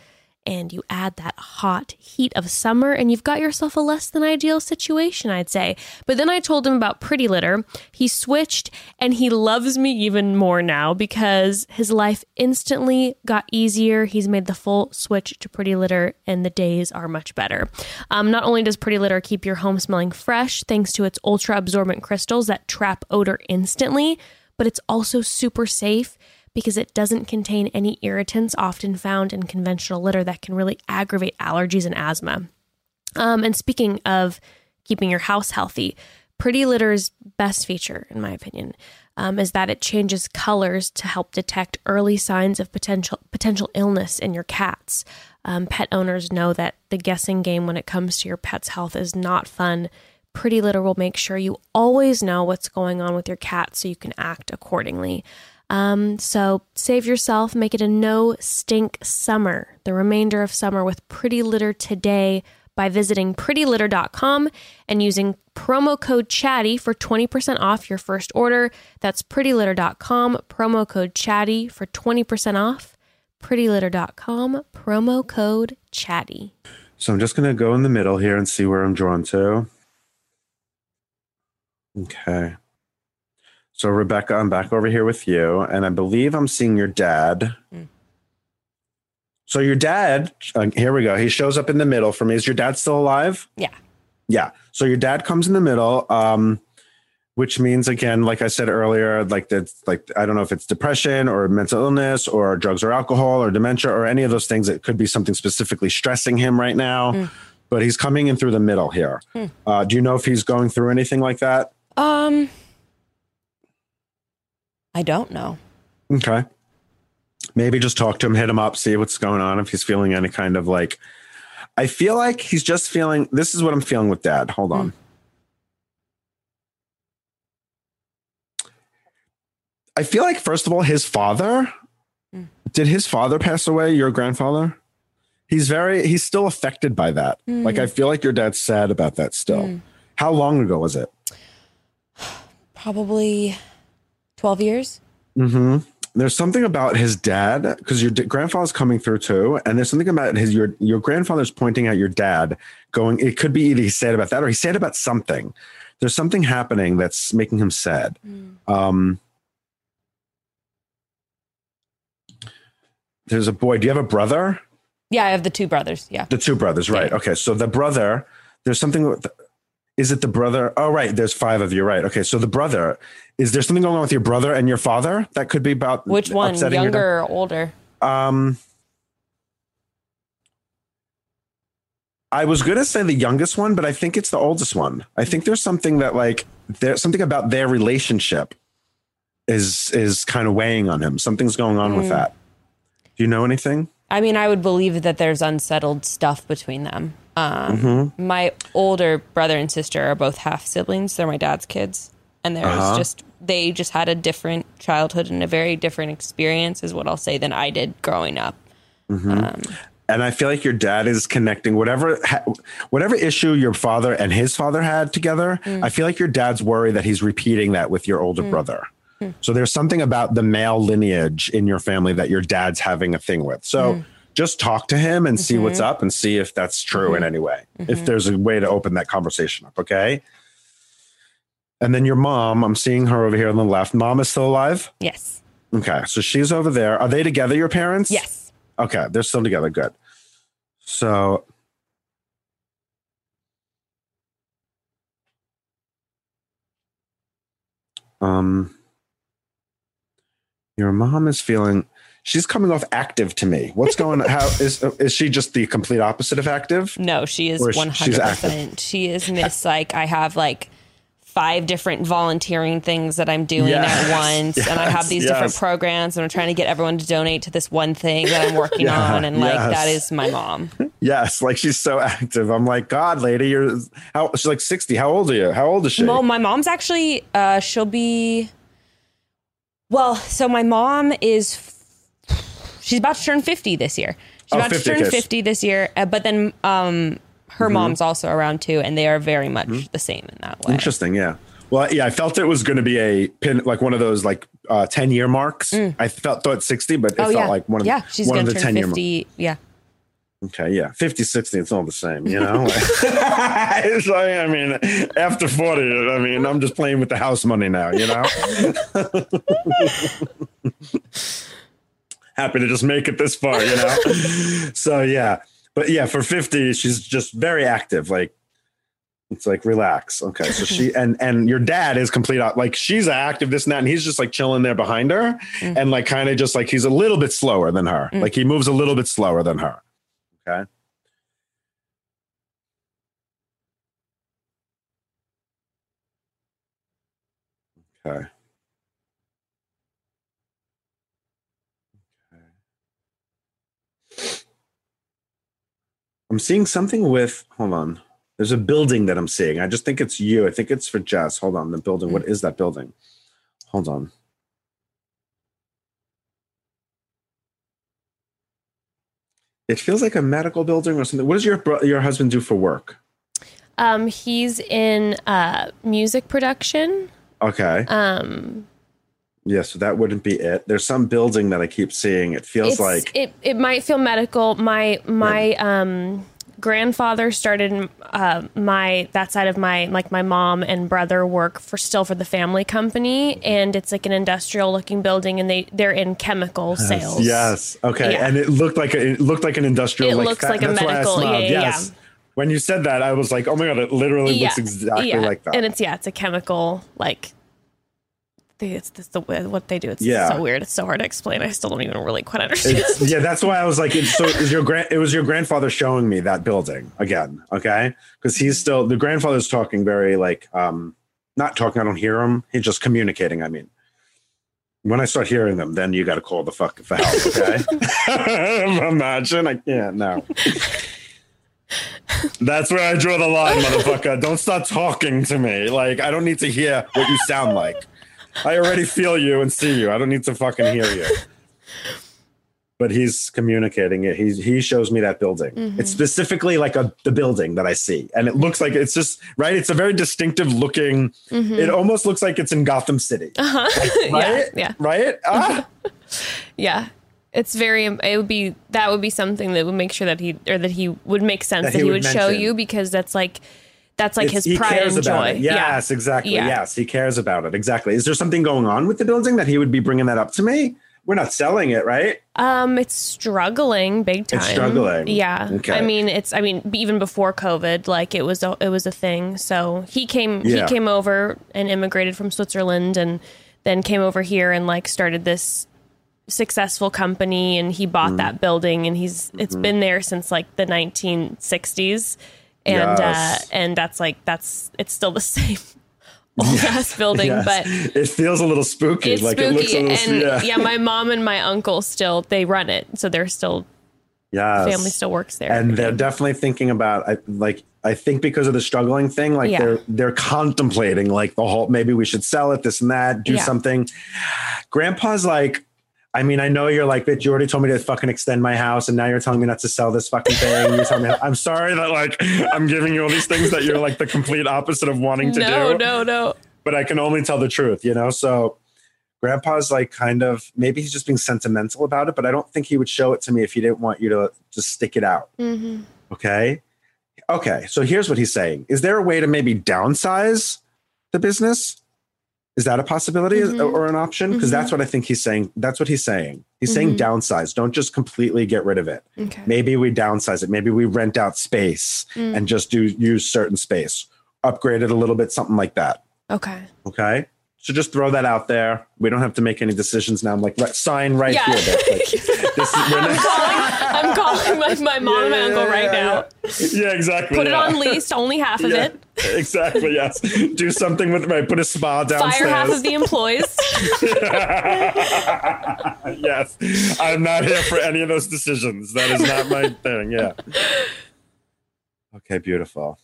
C: and you add that hot heat of summer, and you've got yourself a less than ideal situation, I'd say. But then I told him about Pretty Litter. He switched, and he loves me even more now because his life instantly got easier. He's made the full switch to Pretty Litter, and the days are much better. Um, not only does Pretty Litter keep your home smelling fresh thanks to its ultra absorbent crystals that trap odor instantly, but it's also super safe because it doesn't contain any irritants often found in conventional litter that can really aggravate allergies and asthma. Um, and speaking of keeping your house healthy, Pretty Litter's best feature, in my opinion, um, is that it changes colors to help detect early signs of potential potential illness in your cats. Um, pet owners know that the guessing game when it comes to your pet's health is not fun. Pretty Litter will make sure you always know what's going on with your cat so you can act accordingly. Um, so save yourself, make it a no stink summer, the remainder of summer with Pretty Litter today by visiting prettylitter.com and using promo code chatty for 20% off your first order. That's prettylitter.com, promo code chatty for 20% off. Prettylitter.com, promo code chatty.
D: So I'm just going to go in the middle here and see where I'm drawn to. Okay. So, Rebecca, I'm back over here with you, and I believe I'm seeing your dad. So, your dad, uh, here we go. He shows up in the middle for me. Is your dad still alive?
B: Yeah.
D: Yeah. So, your dad comes in the middle, um, which means, again, like I said earlier, like that's like, I don't know if it's depression or mental illness or drugs or alcohol or dementia or any of those things. It could be something specifically stressing him right now, but he's coming in through the middle here. Uh, do you know if he's going through anything like that?
B: Um, I don't know.
D: Okay. Maybe just talk to him, hit him up, see what's going on. If he's feeling any kind of like, I feel like he's just feeling. This is what I'm feeling with dad. Hold on. I feel like first of all, his father. Hmm. Did his father pass away? Your grandfather? He's very. He's still affected by that. Like I hmm. feel like your dad's sad about that still. Hmm. How long ago was it?
B: Probably 12 years.
D: Mm-hmm. There's something about his dad because your d- grandfather's coming through too, and there's something about his your your grandfather's pointing at your dad, going. It could be either he's sad about that or he's sad about something. There's something happening that's making him sad. Um, there's a boy. Do you have a brother?
B: Yeah, I have the two brothers. Yeah.
D: The two brothers, right?
B: Yeah.
D: Okay, so the brother. There's something. Is it the brother? Oh, right. There's five of you, right? Okay, so the brother. Is there something going on with your brother and your father that could be about
B: Which one? Younger or older?
D: Um, I was gonna say the youngest one, but I think it's the oldest one. I think there's something that like there's something about their relationship is is kind of weighing on him. Something's going on with that. Do you know anything?
B: I mean, I would believe that there's unsettled stuff between them. Um,
D: Mm-hmm.
B: My older brother and sister are both half siblings. They're my dad's kids. And there's
D: Uh-huh.
B: just, they just had a different childhood and a very different experience, is what I'll say, than I did growing up.
D: And I feel like your dad is connecting whatever ha- whatever issue your father and his father had together. I feel like your dad's worried that he's repeating that with your older brother. So there's something about the male lineage in your family that your dad's having a thing with. So just talk to him and see what's
B: Mm-hmm.
D: up and see if that's true in any way. If there's a way to open that conversation up, okay? And then your mom, I'm seeing her over here on the left. Mom is still alive?
B: Yes.
D: Okay, so she's over there. Are they together, your parents?
B: Yes.
D: Okay, they're still together. Good. So, um, your mom is feeling. She's coming off active to me. What's going? on? How is is she just the complete opposite of active?
B: No, she is one hundred percent. She is Miss like I have like five different volunteering things that I'm doing
D: Yes,
B: at once, and I have
D: yes,
B: these different programs, and I'm trying to get everyone to donate to this one thing that I'm working
D: Yeah,
B: on, and like
D: yes.
B: that is my mom.
D: Yes, like she's so active. I'm like, God, lady, you're how? She's like sixty. How old are you? How old is she?
B: Well, my mom's actually uh she'll be well, so my mom is she's about to turn 50 this year. She's
D: Oh,
B: about
D: 50,
B: to turn
D: okay.
B: 50 this year, uh, but then um her
D: Mm-hmm.
B: mom's also around too and they are very much the same in that way.
D: Interesting, yeah. Well, yeah, I felt it was going to be a pin, like one of those like uh, ten year marks. I felt thought sixty, but it
B: Oh
D: felt
B: yeah.
D: like one of
B: yeah,
D: the,
B: she's
D: one of the ten year.
B: 50. Yeah.
D: Okay, yeah, 50, 60, it's all the same, you know. I mean, after forty, I mean, I'm just playing with the house money now, you know. Happy to just make it this far, you know. so yeah, but yeah, for fifty, she's just very active, like. It's like relax. Okay, so she and and your dad is complete out like she's active this and that, and he's just like chilling there behind her, mm-hmm. and like kind of just like he's a little bit slower than her. Mm. Like he moves a little bit slower than her. Okay. Okay. I'm seeing something with, hold on. There's a building that I'm seeing. I just think it's you. I think it's for Jess. Hold on. The building. What is that building? Hold on. It feels like a medical building or something. What does your your husband do for work?
C: Um, he's in uh, music production.
D: Okay.
C: Um,
D: Yeah, so that wouldn't be it. There's some building that I keep seeing. It feels
C: it's,
D: like
C: it. It might feel medical. My my um grandfather started uh, my that side of my like my mom and brother work for still for the family company, and it's like an industrial looking building, and they they're in chemical sales.
D: Yes. Okay.
C: Yeah.
D: And it looked like a, it looked like an industrial.
C: It
D: like,
C: looks
D: fa-
C: like a
D: that's why I
C: medical- yeah, yeah,
D: yes.
C: yeah.
D: When you said that, I was like, oh my god, it literally looks exactly
C: yeah.
D: like that.
C: And it's yeah, it's a chemical like. They- It's, it's the what they do. It's
D: Yeah.
C: so weird. It's so hard to explain. I still don't even really quite understand.
D: It's- yeah, that's why I was like, it's, so is your grand? It was your grandfather showing me that building again, okay? Because he's still the grandfather's talking very like, um, not talking. I don't hear him. He's just communicating. I mean, when I start hearing them, then you got to call the fuck for help, okay? Imagine, I can't. now. That's where I draw the line, motherfucker. Don't start talking to me. Like I don't need to hear what you sound like. I already feel you and see you. I don't need to fucking hear you but he's communicating it. He he shows me that building.
C: Mm-hmm.
D: It's specifically like a the building that I see, and it looks like it's just right. It's a very distinctive looking. It almost looks like it's in Gotham City,
C: Mm-hmm. yeah,
D: right?
C: yeah.
D: right. Ah,
C: Yeah. It's very it would be that would be something that would make sure that he or that he would make sense
D: That
C: that,
D: he
C: he
D: would
C: would, show you because that's like that's like
D: It's-
C: his pride and joy.
D: Yes, exactly.
C: Yeah.
D: Yes, he cares about it. Exactly. Is there something going on with the building that he would be bringing that up to me? We're not selling it, right?
C: Um it's struggling big time.
D: It's struggling.
C: Yeah.
D: Okay.
C: I mean it's I mean even before COVID like it was a, it was a thing. So he came
D: Yeah.
C: he came over and immigrated from Switzerland and then came over here and like started this successful company and he
D: Mm-hmm.
C: bought that building and he's it's been there since like the 1960s and
D: Yes.
C: uh and that's like that's it's still the same old ass building
D: Yes.
C: but
D: it feels a little spooky.
C: it's
D: like
C: spooky
D: it looks a little.
C: and
D: yeah.
C: yeah. my mom and my uncle still they run it so they're still
D: yeah,
C: family still works there
D: and they're definitely thinking about I, like I think because of the struggling thing, like
C: Yeah.
D: they're they're contemplating like the whole maybe we should sell it, this and that, do
C: Yeah.
D: something. Grandpa's like, I mean, I know you're like, bitch, you already told me to fucking extend my house, and now you're telling me not to sell this fucking thing. You're telling me I'm sorry that like I'm giving you all these things that you're like the complete opposite of wanting to
C: no
D: do
C: no no no.
D: but I can only tell the truth, you know? So grandpa's like kind of maybe he's just being sentimental about it, but I don't think he would show it to me if he didn't want you to just stick it out.
C: Mm-hmm.
D: Okay. Okay. So here's what he's saying. Is there a way to maybe downsize the business? Is that a possibility
C: Mhm.
D: or an option? Because that's what I think he's saying. That's what he's saying. He's saying downsize. Don't just completely get rid of it.
C: Okay.
D: Maybe we downsize it. Maybe we rent out space
C: Mm.
D: and just do use certain space, upgrade it a little bit, something like that.
C: Okay.
D: Okay. So just throw that out there. We don't have to make any decisions now. I'm like, let sign right
C: Yeah.
D: here. Like, this is, we're
C: I'm calling, I'm calling my, my mom and my uncle right now.
D: Yeah, exactly.
C: Put it on lease, only half of it.
D: exactly. Yes. Do something with right. Put a spa downstairs.
C: Fire half of the employees.
D: yes. I'm not here for any of those decisions. That is not my thing. Yeah. Okay, beautiful.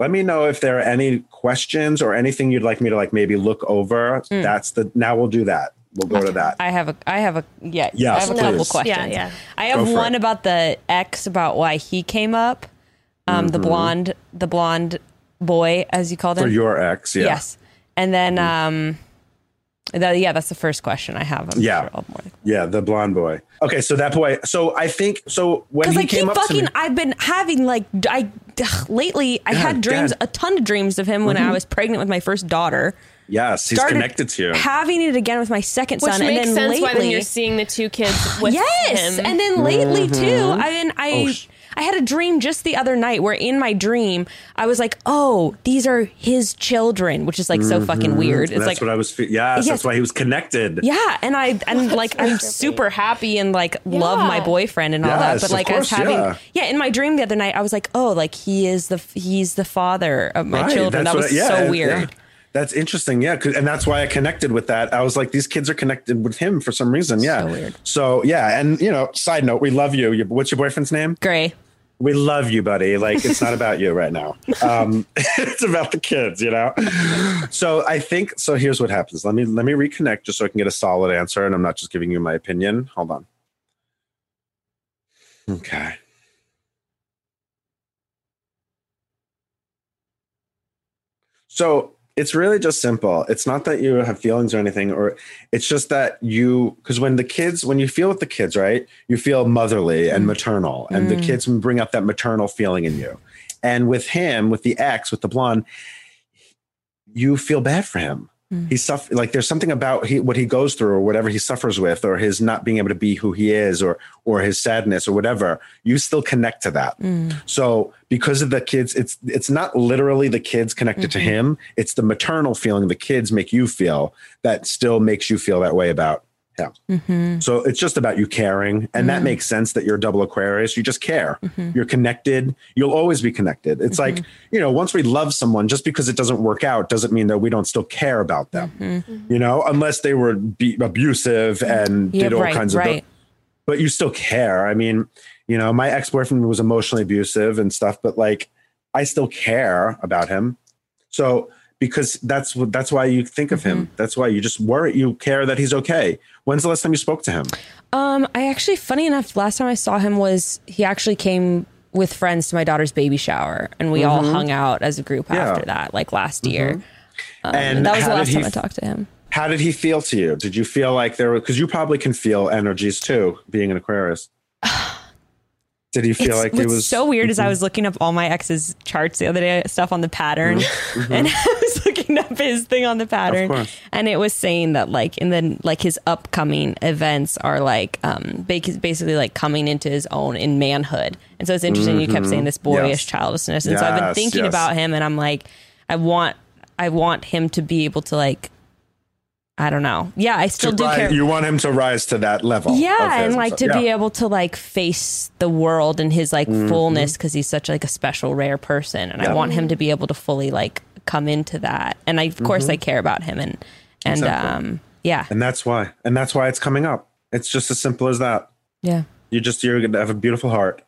D: Let me know if there are any questions or anything you'd like me to like maybe look over.
B: Hmm.
D: That's the now we'll do that. We'll go to that.
B: I have a I have a yeah,
D: Yes,
B: I have a couple questions.
C: Yeah, yeah.
B: I have one
D: it.
B: about the ex about why he came up. Um the blonde the blonde boy as you called him.
D: Mm-hmm. For your ex, yeah. Mm-hmm.
B: Yes. And then um that, yeah, that's the first question I have. I'm
D: Yeah.
B: sure more-
D: Yeah, the blonde boy. Okay, so that boy. So I think so when he
B: I keep
D: came up to
B: fucking.
D: me.
B: I've been having like I ugh, lately. I had dreams,
D: Dad. Mm-hmm.
B: a ton of dreams of him when I was pregnant with my first daughter.
D: Yes, he's connected to you.
B: Having it again with my second
C: Which
B: son,
C: makes
B: and then
C: sense why then you're seeing the two kids with
B: yes,
C: him.
B: and then lately too. I mean, I
D: Oh, sh-
B: I had a dream just the other night where in my dream I was like, oh, these are his children, which is like so fucking weird. It's
D: Mm-hmm.
B: like
D: what I was. Fe- yes,
B: Yes.
D: that's why he was connected.
B: Yeah, and I and like I'm super happy and like love my boyfriend and all
D: Yes,
B: that. But
D: of
B: like I was having
D: yeah.
B: yeah. in my dream the other night I was like, oh, like he is the he's the father of my
D: Right,
B: children.
D: that's
B: That was
D: I- yeah,
B: so
D: yeah.
B: weird.
D: That's interesting. Yeah. 'cause- And that's why I connected with that. I was like, these kids are connected with him for some reason. Yeah.
B: So weird.
D: So, yeah. And, you know, side note, we love you. What's your boyfriend's name?
B: Gray.
D: We love you, buddy. Like, it's not about you right now. Um, it's about the kids, you know? So I think, so here's what happens. Let me, let me reconnect just so I can get a solid answer. And I'm not just giving you my opinion. Hold on. Okay. So it's really just simple. It's not that you have feelings or anything, or it's just that you, because when the kids, when you feel with the kids, right, you feel motherly and mm. maternal, and the mm. kids bring up that maternal feeling in you. And with him, with the ex, with the blonde, you feel bad for him. Hmm. He suffer like there's something about he, what he goes through or whatever he suffers with, or his not being able to be who he is, or or his sadness or whatever. You still connect to that. Hmm. So because of the kids, it's it's not literally the kids connected to mm-hmm. him. It's the maternal feeling the kids make you feel that still makes you feel that way about him. Mm-hmm. So it's just about you caring, and that mm-hmm. makes sense that you're a double Aquarius. You just care. Mm-hmm. You're connected. You'll always be connected. It's like you know, once we love someone, just because it doesn't work out doesn't mean that we don't still care about them. You know, unless they were be abusive and
B: Yeah,
D: did all
B: right,
D: kinds of.
B: right.
D: but you still care. I mean, you know, my ex boyfriend was emotionally abusive and stuff, but like, I still care about him. So because that's what that's why you think of
B: Mm-hmm.
D: him. That's why you just worry. You care that he's okay. When's the last time you spoke to him?
B: Um, I actually, funny enough, last time I saw him was he actually came with friends to my daughter's baby shower, and we all hung out as a group
D: Mm-hmm. Yeah.
B: after that, like last year. Um,
D: And
B: that was the last time I
D: f-
B: talked to him.
D: How did he feel to you? Did you feel like there were because you probably can feel energies too, being an Aquarius. Did he feel
B: It's,
D: like it was Mm-hmm.
B: so weird is I was looking up all my ex's charts the other day, stuff on the pattern, and I was looking up his thing on the pattern,
D: Mm-hmm.
B: and it was saying that like in the like his upcoming events are like um basically like coming into his own in manhood, and so it's interesting. You kept saying this boyish
D: Mm-hmm. Yes.
B: childishness, and so I've been thinking
D: yes.
B: about him, and I'm like, I want I want him to be able to like. I don't know. Yeah, I still do
D: rise-
B: care.
D: You want him to rise to that level.
B: Yeah, and like to
D: yeah.
B: be able to like face the world in his like
D: Mm-hmm.
B: fullness because he's such like a special rare person, and I want him to be able to fully like come into that. And I, of course, I care about him, and and
D: Mm-hmm. Exactly.
B: um, yeah,
D: and that's why, and that's why it's coming up. It's just as simple as that.
B: yeah,
D: you just you're gonna have a beautiful heart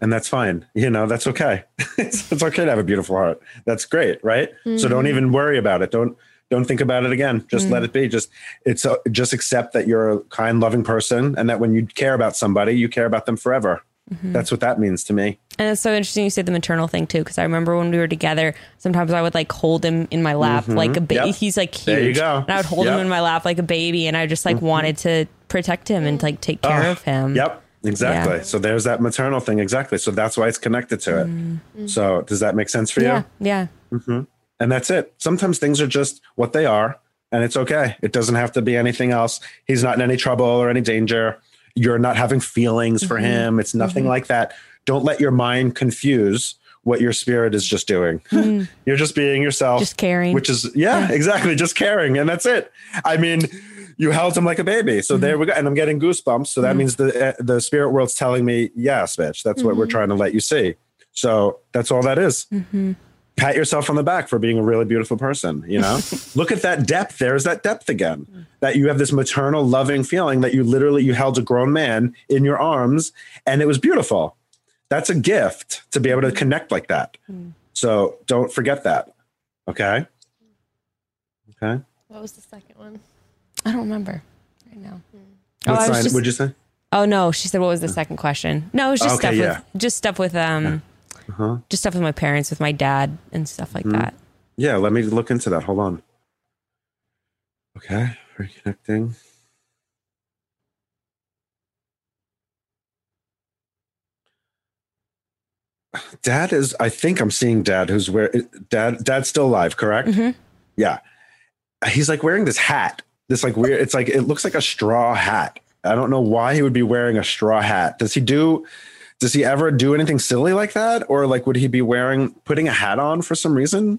D: and that's fine you know that's okay it's, it's okay to have a beautiful heart that's great right so don't even worry about it don't don't think about it again just let mm. it be just it's a, just accept that you're a kind loving person and that when you care about somebody you care about them forever mm-hmm. That's what that means to me.
B: And it's so interesting you say the maternal thing too, because I remember when we were together, sometimes I would like hold him in my lap mm-hmm. like a baby.
D: Yep.
B: He's like huge.
D: There you go.
B: And I would hold him in my lap like a baby, and I just like mm-hmm. wanted to protect him and like take care ah, of him.
D: Yep. Exactly.
B: Yeah.
D: So there's that maternal thing. Exactly. So that's why it's connected to it. Mm. So does that make sense for you?
B: Yeah. Yeah.
D: And that's it. Sometimes things are just what they are, and it's okay. It doesn't have to be anything else. He's not in any trouble or any danger. You're not having feelings for
B: Mm-hmm.
D: him. It's nothing like that. Don't let your mind confuse what your spirit is just doing. You're just being yourself.
B: Mm. Just caring.
D: Which is, yeah, exactly. Just caring. And that's it. I mean, you held him like a baby. So there we go. And I'm getting goosebumps. So that means the, uh, the spirit world's telling me, yes, bitch, that's what we're trying to let you see. So that's all that is pat yourself on the back for being a really beautiful person you know? Look at that depth. There's that depth again that you have this maternal loving feeling that you literally you held a grown man in your arms and it was beautiful. That's a gift to be able to connect like that. So don't forget that okay? Okay.
C: What was the second one?
B: I don't remember right now.
D: what
B: I was
D: sign
B: just-
D: would you say?
B: Oh no, she said what was the second question? No, it was just
D: Okay,
B: stuff
D: yeah.
B: with just stuff with um
D: Uh-huh.
B: just stuff with my parents, with my dad and stuff like that.
D: yeah let me look into that. Hold on. Okay reconnecting. Dad is i think i'm seeing dad who's where dad dad's still alive correct?
B: Mhm.
D: yeah. He's like wearing this hat. This like weird it's like it looks like a straw hat. I don't know why he would be wearing a straw hat. Does he do does he ever do anything silly like that or like would he be wearing putting a hat on for some reason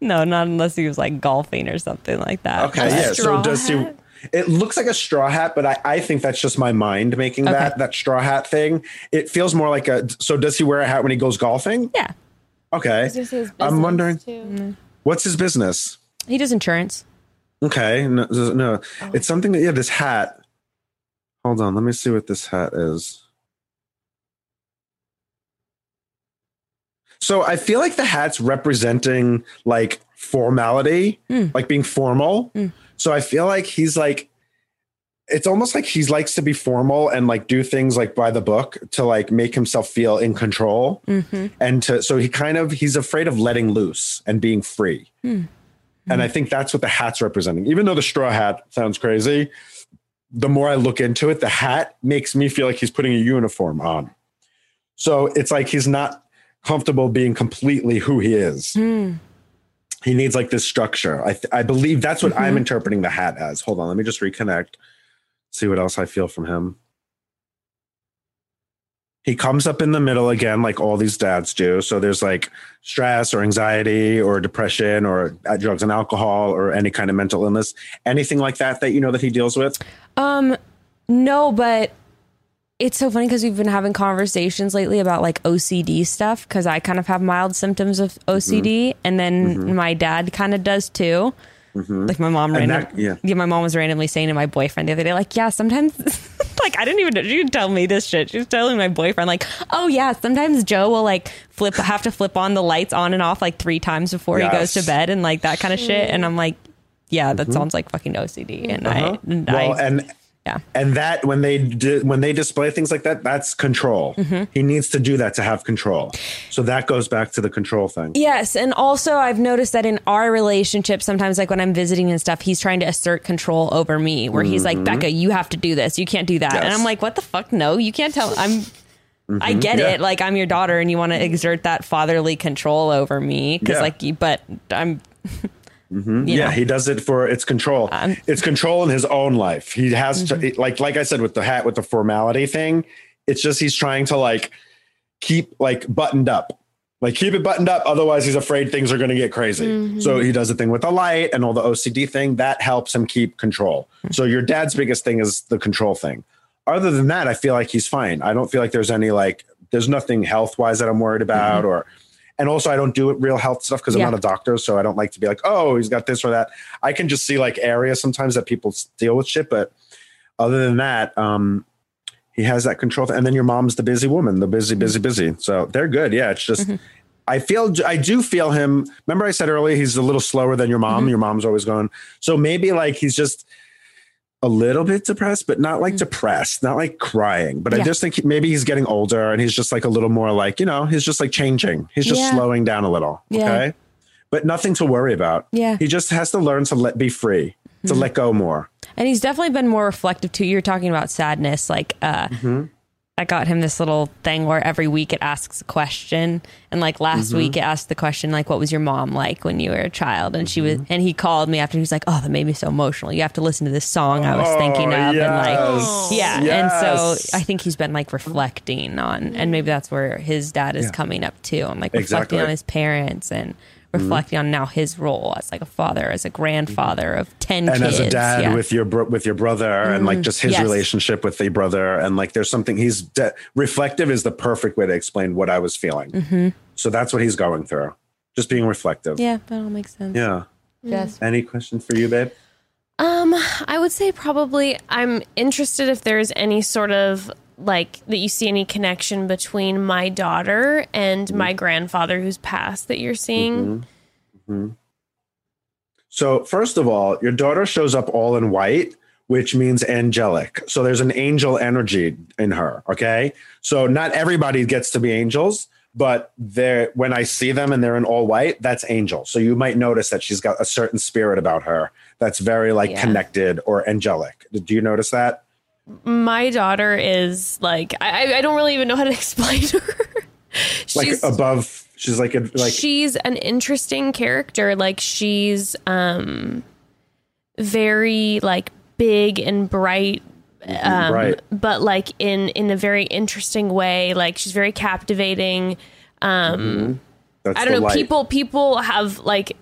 B: No, not unless he was like golfing or something like that.
D: Okay,
C: A
D: yeah. So does
C: hat?
D: he? It looks like a straw hat, but I, I think that's just my mind making that
B: Okay.
D: that straw hat thing. It feels more like a. So does he wear a hat when he goes golfing?
B: Yeah.
D: Okay.
C: Is this his
D: I'm wondering
C: too? Mm-hmm.
D: what's his business.
B: He does insurance.
D: Okay, no, no,
C: Oh.
D: it's something that yeah. This hat. Hold on, let me see what this hat is. So I feel like the hat's representing like formality,
B: Mm.
D: like being formal.
B: Mm.
D: So I feel like he's like it's almost like he likes to be formal and like do things like by the book to like make himself feel in control
B: Mm-hmm.
D: and to so he kind of he's afraid of letting loose and being free
B: Hmm.
D: and i think that's what the hat's representing even though the straw hat sounds crazy the more i look into it the hat makes me feel like he's putting a uniform on so it's like he's not comfortable being completely who he is.
B: Hmm.
D: he needs like this structure. I, th- I believe that's what
B: Mm-hmm.
D: i'm interpreting the hat as. Hold on let me just reconnect see what else i feel from him. He comes up in the middle again like all these dads do. So there's like stress or anxiety or depression or uh, drugs and alcohol or any kind of mental illness. Anything like that that you know that he deals with?
B: Um, no, but it's so funny because we've been having conversations lately about like OCD stuff because I kind of have mild symptoms of OCD, mm-hmm. and then mm-hmm. my dad kind of does too. Mm-hmm. Like my mom,
D: And
B: random,
D: that- yeah.
B: my mom was randomly saying to my boyfriend the other day, like, yeah, sometimes, like, I didn't even know she didn't tell me this shit. She was telling my boyfriend, like, oh yeah, sometimes Joe will like flip, have to flip on the lights on and off like three times before he goes to bed and like that kind of shit. And I'm like, yeah, that sounds like fucking OCD. And
D: Uh-huh.
B: I, and
D: well
B: I,
D: and
B: yeah.
D: and that when they di- when they display things like that that's control
B: Mm-hmm.
D: he needs to do that to have control so that goes back to the control thing
B: Yes, and also I've noticed that in our relationship, sometimes like when I'm visiting and stuff, he's trying to assert control over me. Where he's like, "Bekah, you have to do this. You can't do that." And I'm like, "What the fuck? No, you can't tell." I'm. I get
D: Yeah.
B: it. Like I'm your daughter, and you want to exert that fatherly control over me because,
D: Yeah.
B: like, but I'm. You
D: yeah
B: know.
D: he does it for it's control.
B: Um,
D: it's control in his own life. He has
B: Mm-hmm.
D: to like like i said with the hat with the formality thing it's just he's trying to like keep like buttoned up. Like keep it buttoned up otherwise he's afraid things are going to get crazy.
B: Mm-hmm.
D: so he does the thing with the light and all the ocd thing that helps him keep control.
B: Hmm.
D: so your dad's biggest thing is the control thing. Other than that i feel like he's fine. I don't feel like there's any like there's nothing health wise that i'm worried about or and also i don't do real health stuff because
B: Mm-hmm. Yeah.
D: i'm not a doctor so i don't like to be like oh he's got this or that i can just see like areas sometimes that people deal with shit but other than that um he has that control and then your mom's the busy woman the busy busy busy so they're good yeah it's just I feel I do feel him. Remember, I said earlier he's a little slower than your mom. Your mom's always going. So maybe like he's just a little bit depressed, but not like depressed, not like crying. But I just think he- maybe he's getting older and he's just like a little more like, you know, he's just like changing. He's just
B: Yeah.
D: slowing down a little.
B: Yeah.
D: Okay. But nothing to worry about.
B: Yeah.
D: He just has to learn to let be free, to let go more.
B: And he's definitely been more reflective too. You're talking about sadness. Like, uh,
D: Mm-hmm.
B: I got him this little thing where every week it asks a question. And like last
D: Mm-hmm.
B: week it asked the question, like, what was your mom like when you were a child? And she was,
D: Mm-hmm.
B: and he called me after he was like, oh, that made me so emotional. You have to listen to this song I was thinking of. And like,
D: Oh, yes.
B: yeah. And so I think he's been like reflecting on, and maybe that's where his dad is coming up too. I'm like
D: Exactly.
B: reflecting on his parents and reflecting on now his role as like a father, as a grandfather of 10
D: and
B: kids.
D: as a dad
B: Yeah. Mm-hmm.
D: with your bro- with your brother and like just his
B: Yes.
D: relationship with the brother and like there's something he's de- reflective is the perfect way to explain what I was feeling. So that's what he's going through. Just being reflective.
B: Mm-hmm. Yeah, that all makes sense.
D: Yeah.
B: Yes.
D: Any question for you, babe?
C: Um, I would say probably I'm interested if there's any sort of like that you see any connection between my daughter and my mm-hmm. grandfather who's passed that you're seeing. Mm-hmm. Mm-hmm.
D: So, first of all, your daughter shows up all in white, which means angelic. So, there's an angel energy in her. Okay. So, not everybody gets to be angels, but they're, when I see them and they're in all white, that's angel. So, you might notice that she's got a certain spirit about her that's very like
C: Yeah.
D: connected or angelic. Do you notice that?
C: My daughter is like I, I- don't really even know how to explain her.
D: Like above, she's like, a, like,
C: she's an interesting character. Like she's um very like big and bright um,
D: right.
C: but like in in a very interesting way. Like she's very captivating. Um,
D: That's
C: I don't know.
D: light.
C: People people have like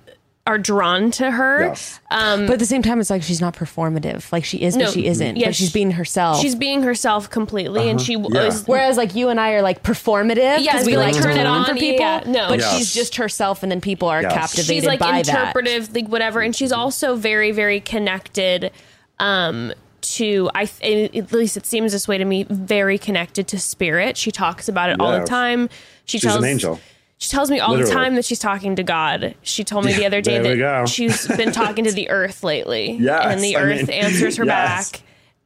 C: are drawn to her.
D: Yes.
B: But at the same time, it's like she's not performative. Like she is,
C: No,
B: but she isn't.
C: yeah,
B: but she's
C: she-
B: being herself.
C: She's being herself completely, and she
D: Uh-huh. Yeah.
C: was
B: Whereas like you and I are like performative
C: Yeah,
B: because we
C: we
B: like
C: like turn it on,
B: for people.
C: yeah, no.
B: but
D: Yes.
B: she's just herself, and then people are
D: Yes.
B: captivated
C: she's like
B: by that.
C: interpretive, like whatever, and she's also very, very connected. Um, to I at least it seems this way to me. Very connected to spirit. She talks about it all the time. She
D: she's
C: tells
D: an angel.
C: She tells me all
D: Literally.
C: the time that she's talking to God. She told me the other day
D: there we go.
C: that she's been talking to the earth lately.
D: Yes,
C: and the
D: I
C: earth
D: mean,
C: answers her
D: yes.
C: back.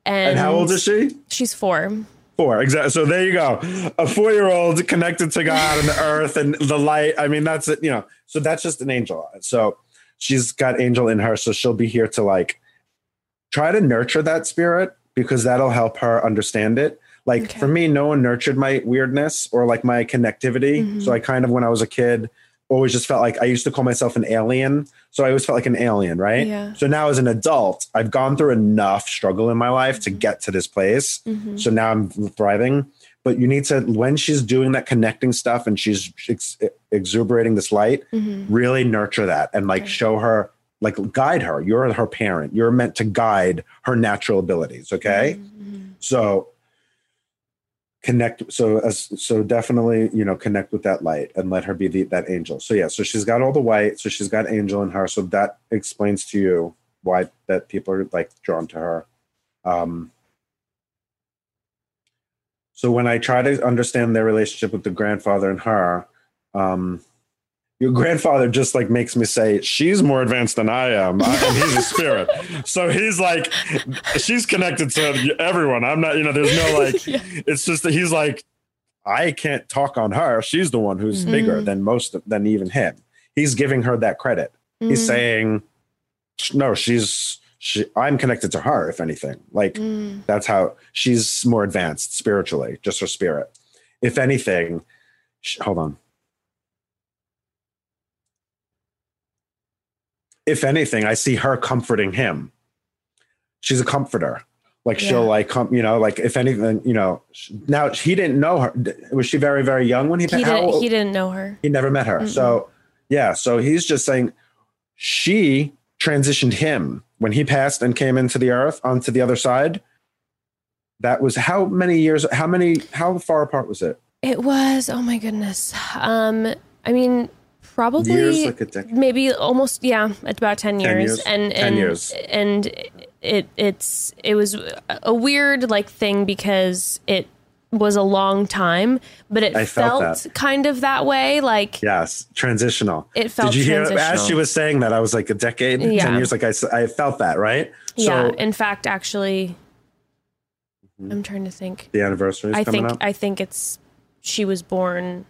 C: And,
D: And how old is she?
C: She's four.
D: Four, exactly. So there you go. A four-year-old connected to God and the earth and the light. I mean, that's it. You know, so that's just an angel. So she's got angel in her, so she'll be here to like try to nurture that spirit because that'll help her understand it. Like
C: Okay.
D: for me, no one nurtured my weirdness or like my connectivity. So mm-hmm. I kind of, when I was a kid, always just felt like I used to call myself an alien. So I always felt like an alien, right?
C: Yeah.
D: So now as an adult, I've gone through enough struggle in my life to mm-hmm. get to this place. Mm-hmm. So now I'm thriving. But you need to, when she's doing that connecting stuff and she's ex- exuberating this light, really nurture that and like show her, like guide her. You're her parent. You're meant to guide her natural abilities. Okay. So connect. So as so definitely, you know, connect with that light and let her be the, that angel. So yeah. So she's got all the white. So she's got angel in her. So that explains to you why that people are like drawn to her. Um, so when I try to understand their relationship with the grandfather and her, um, your grandfather just like makes me say she's more advanced than I am, I- and he's a spirit. so he's like, she's connected to everyone. I'm not, you know. There's no like. It's just that he's like, I can't talk on her. She's the one who's bigger mm-hmm. than most of, than even him. He's giving her that credit. He's mm-hmm. saying, no, she's she, I'm connected to her. If anything, like mm. that's how she's more advanced spiritually, just her spirit. If anything, sh- hold on. If anything, I see her comforting him. She's a comforter. Like she'll like come, you know, like if anything, you know. Now he didn't know her. Was she very very young when he?
C: He
D: how
C: didn't. He didn't know her.
D: he never met her. So, yeah. So he's just saying she transitioned him when he passed and came into the earth onto the other side. That was how many years? How many? How far apart was it?
C: It was. Oh my goodness. Um, I mean, probably
D: Years, like a decade?
C: maybe almost. Yeah, at about ten years,
D: 10
C: years. And
D: 10
C: and
D: years.
C: and it it's it was a weird like thing because it was a long time, but it
D: I
C: felt,
D: felt
C: kind of that way. Like
D: Yes, transitional.
C: It felt
D: Did you hear as she was saying that? I was like a decade,
C: Yeah.
D: ten years. Like i, I felt that, right?
C: yeah.
D: So
C: In fact, actually, mm-hmm. I'm trying to think.
D: the anniversary is
C: I think
D: up.
C: I think it's she was born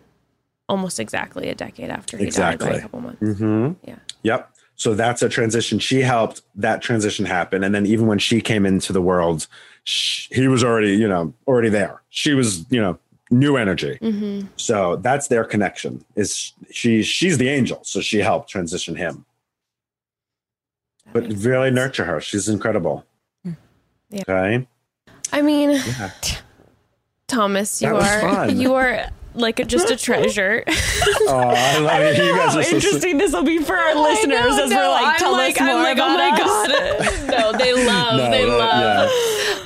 C: almost exactly a decade after he died by
D: Exactly.
C: a couple months.
D: hmm
C: Yeah.
D: Yep. So that's a transition. She helped that transition happen, and then even when she came into the world, sh he was already, you know, already there. She was, you know, new energy.
C: Mm-hmm.
D: So that's their connection. Is she? She's the angel, so she helped transition him. But really
C: sense.
D: nurture her. She's incredible.
C: Yeah.
D: Okay.
C: I mean,
D: Yeah.
C: Thomas, you
D: That
C: are you are like a, just a treasure.
D: Oh, I love it. You guys are so
B: interesting this will be for our listeners
C: know,
B: as
C: no,
B: we're like,
C: I'm
B: tell
C: like,
B: us more
C: I'm like,
B: about
C: oh my
B: us.
C: god. no, they love,
D: No,
C: they
D: that-
C: love.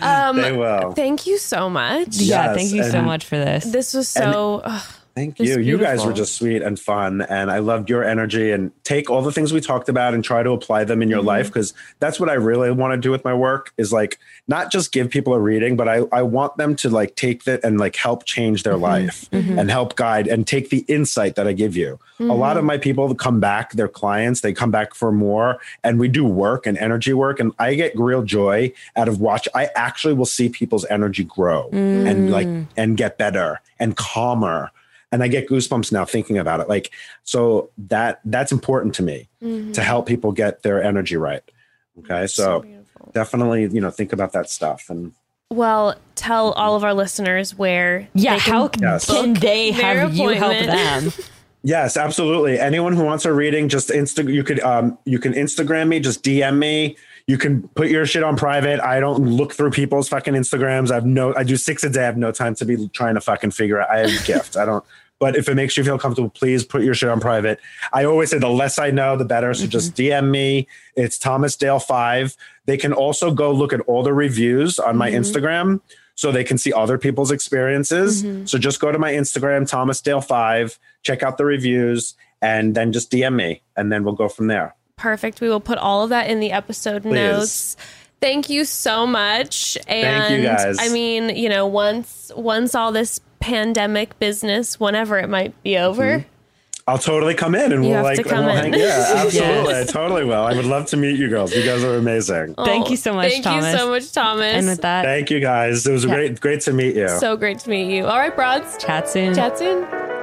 C: Um,
D: They will.
C: Thank you so much.
B: Yeah, thank you so much for this.
C: This was so. ugh,
D: Thank you. You guys were just sweet and fun. And I loved your energy and take all the things we talked about and try to apply them in your
C: Mm-hmm.
D: life. Because that's what I really want to do with my work is like not just give people a reading, but I, I want them to like take that and like help change their life
C: Mm-hmm.
D: and help guide and take the insight that I give you. A lot
C: Mm-hmm.
D: of my people come back, their clients, they come back for more and we do work and energy work. And I get real joy out of watch. I actually will see people's energy grow and like and get better and calmer and I get goosebumps now thinking about it. Like, so that that's important to me to help people get their energy right. Okay, so,
C: beautiful.
D: definitely, you know, think about that stuff. And
C: Well, tell all of our listeners where.
B: yeah,
C: can
B: how
D: Yes.
B: can they have you help them?
D: yes, absolutely. Anyone who wants a reading, just insta. You could um, you can Instagram me, just DM me. You can put your shit on private. I don't look through people's fucking Instagrams. I've no. I do six a day. I have no time to be trying to fucking figure out. I have a gift. I don't. But if it makes you feel comfortable, please put your shit on private. I always say the less I know, the better. So just mm-hmm. DM me. It's Thomas Dale five. They can also go look at all the reviews on my mm-hmm. Instagram, so they can see other people's experiences. Mm-hmm. So just go to my Instagram, Thomas Dale five. Check out the reviews, and then just DM me, and then we'll go from there.
C: Perfect. We will put all of that in the episode
D: Please.
C: notes. Thank you so much. And
D: Thank you, guys.
C: I mean, you know, once once all this pandemic business, whenever it might be over, mm-hmm.
D: I'll totally come in, and
C: You
D: we'll like,
C: to come
D: we'll hang- yeah, absolutely,
B: Yes.
D: I totally will. I would love to meet you girls. You guys are amazing.
B: Oh, thank you so much,
C: Thank
B: Thomas.
C: you so much, Thomas.
B: And with that,
D: Thank you guys. It was great, great to meet you.
C: so great to meet you. All right, broads.
B: chat soon.
C: Chat soon.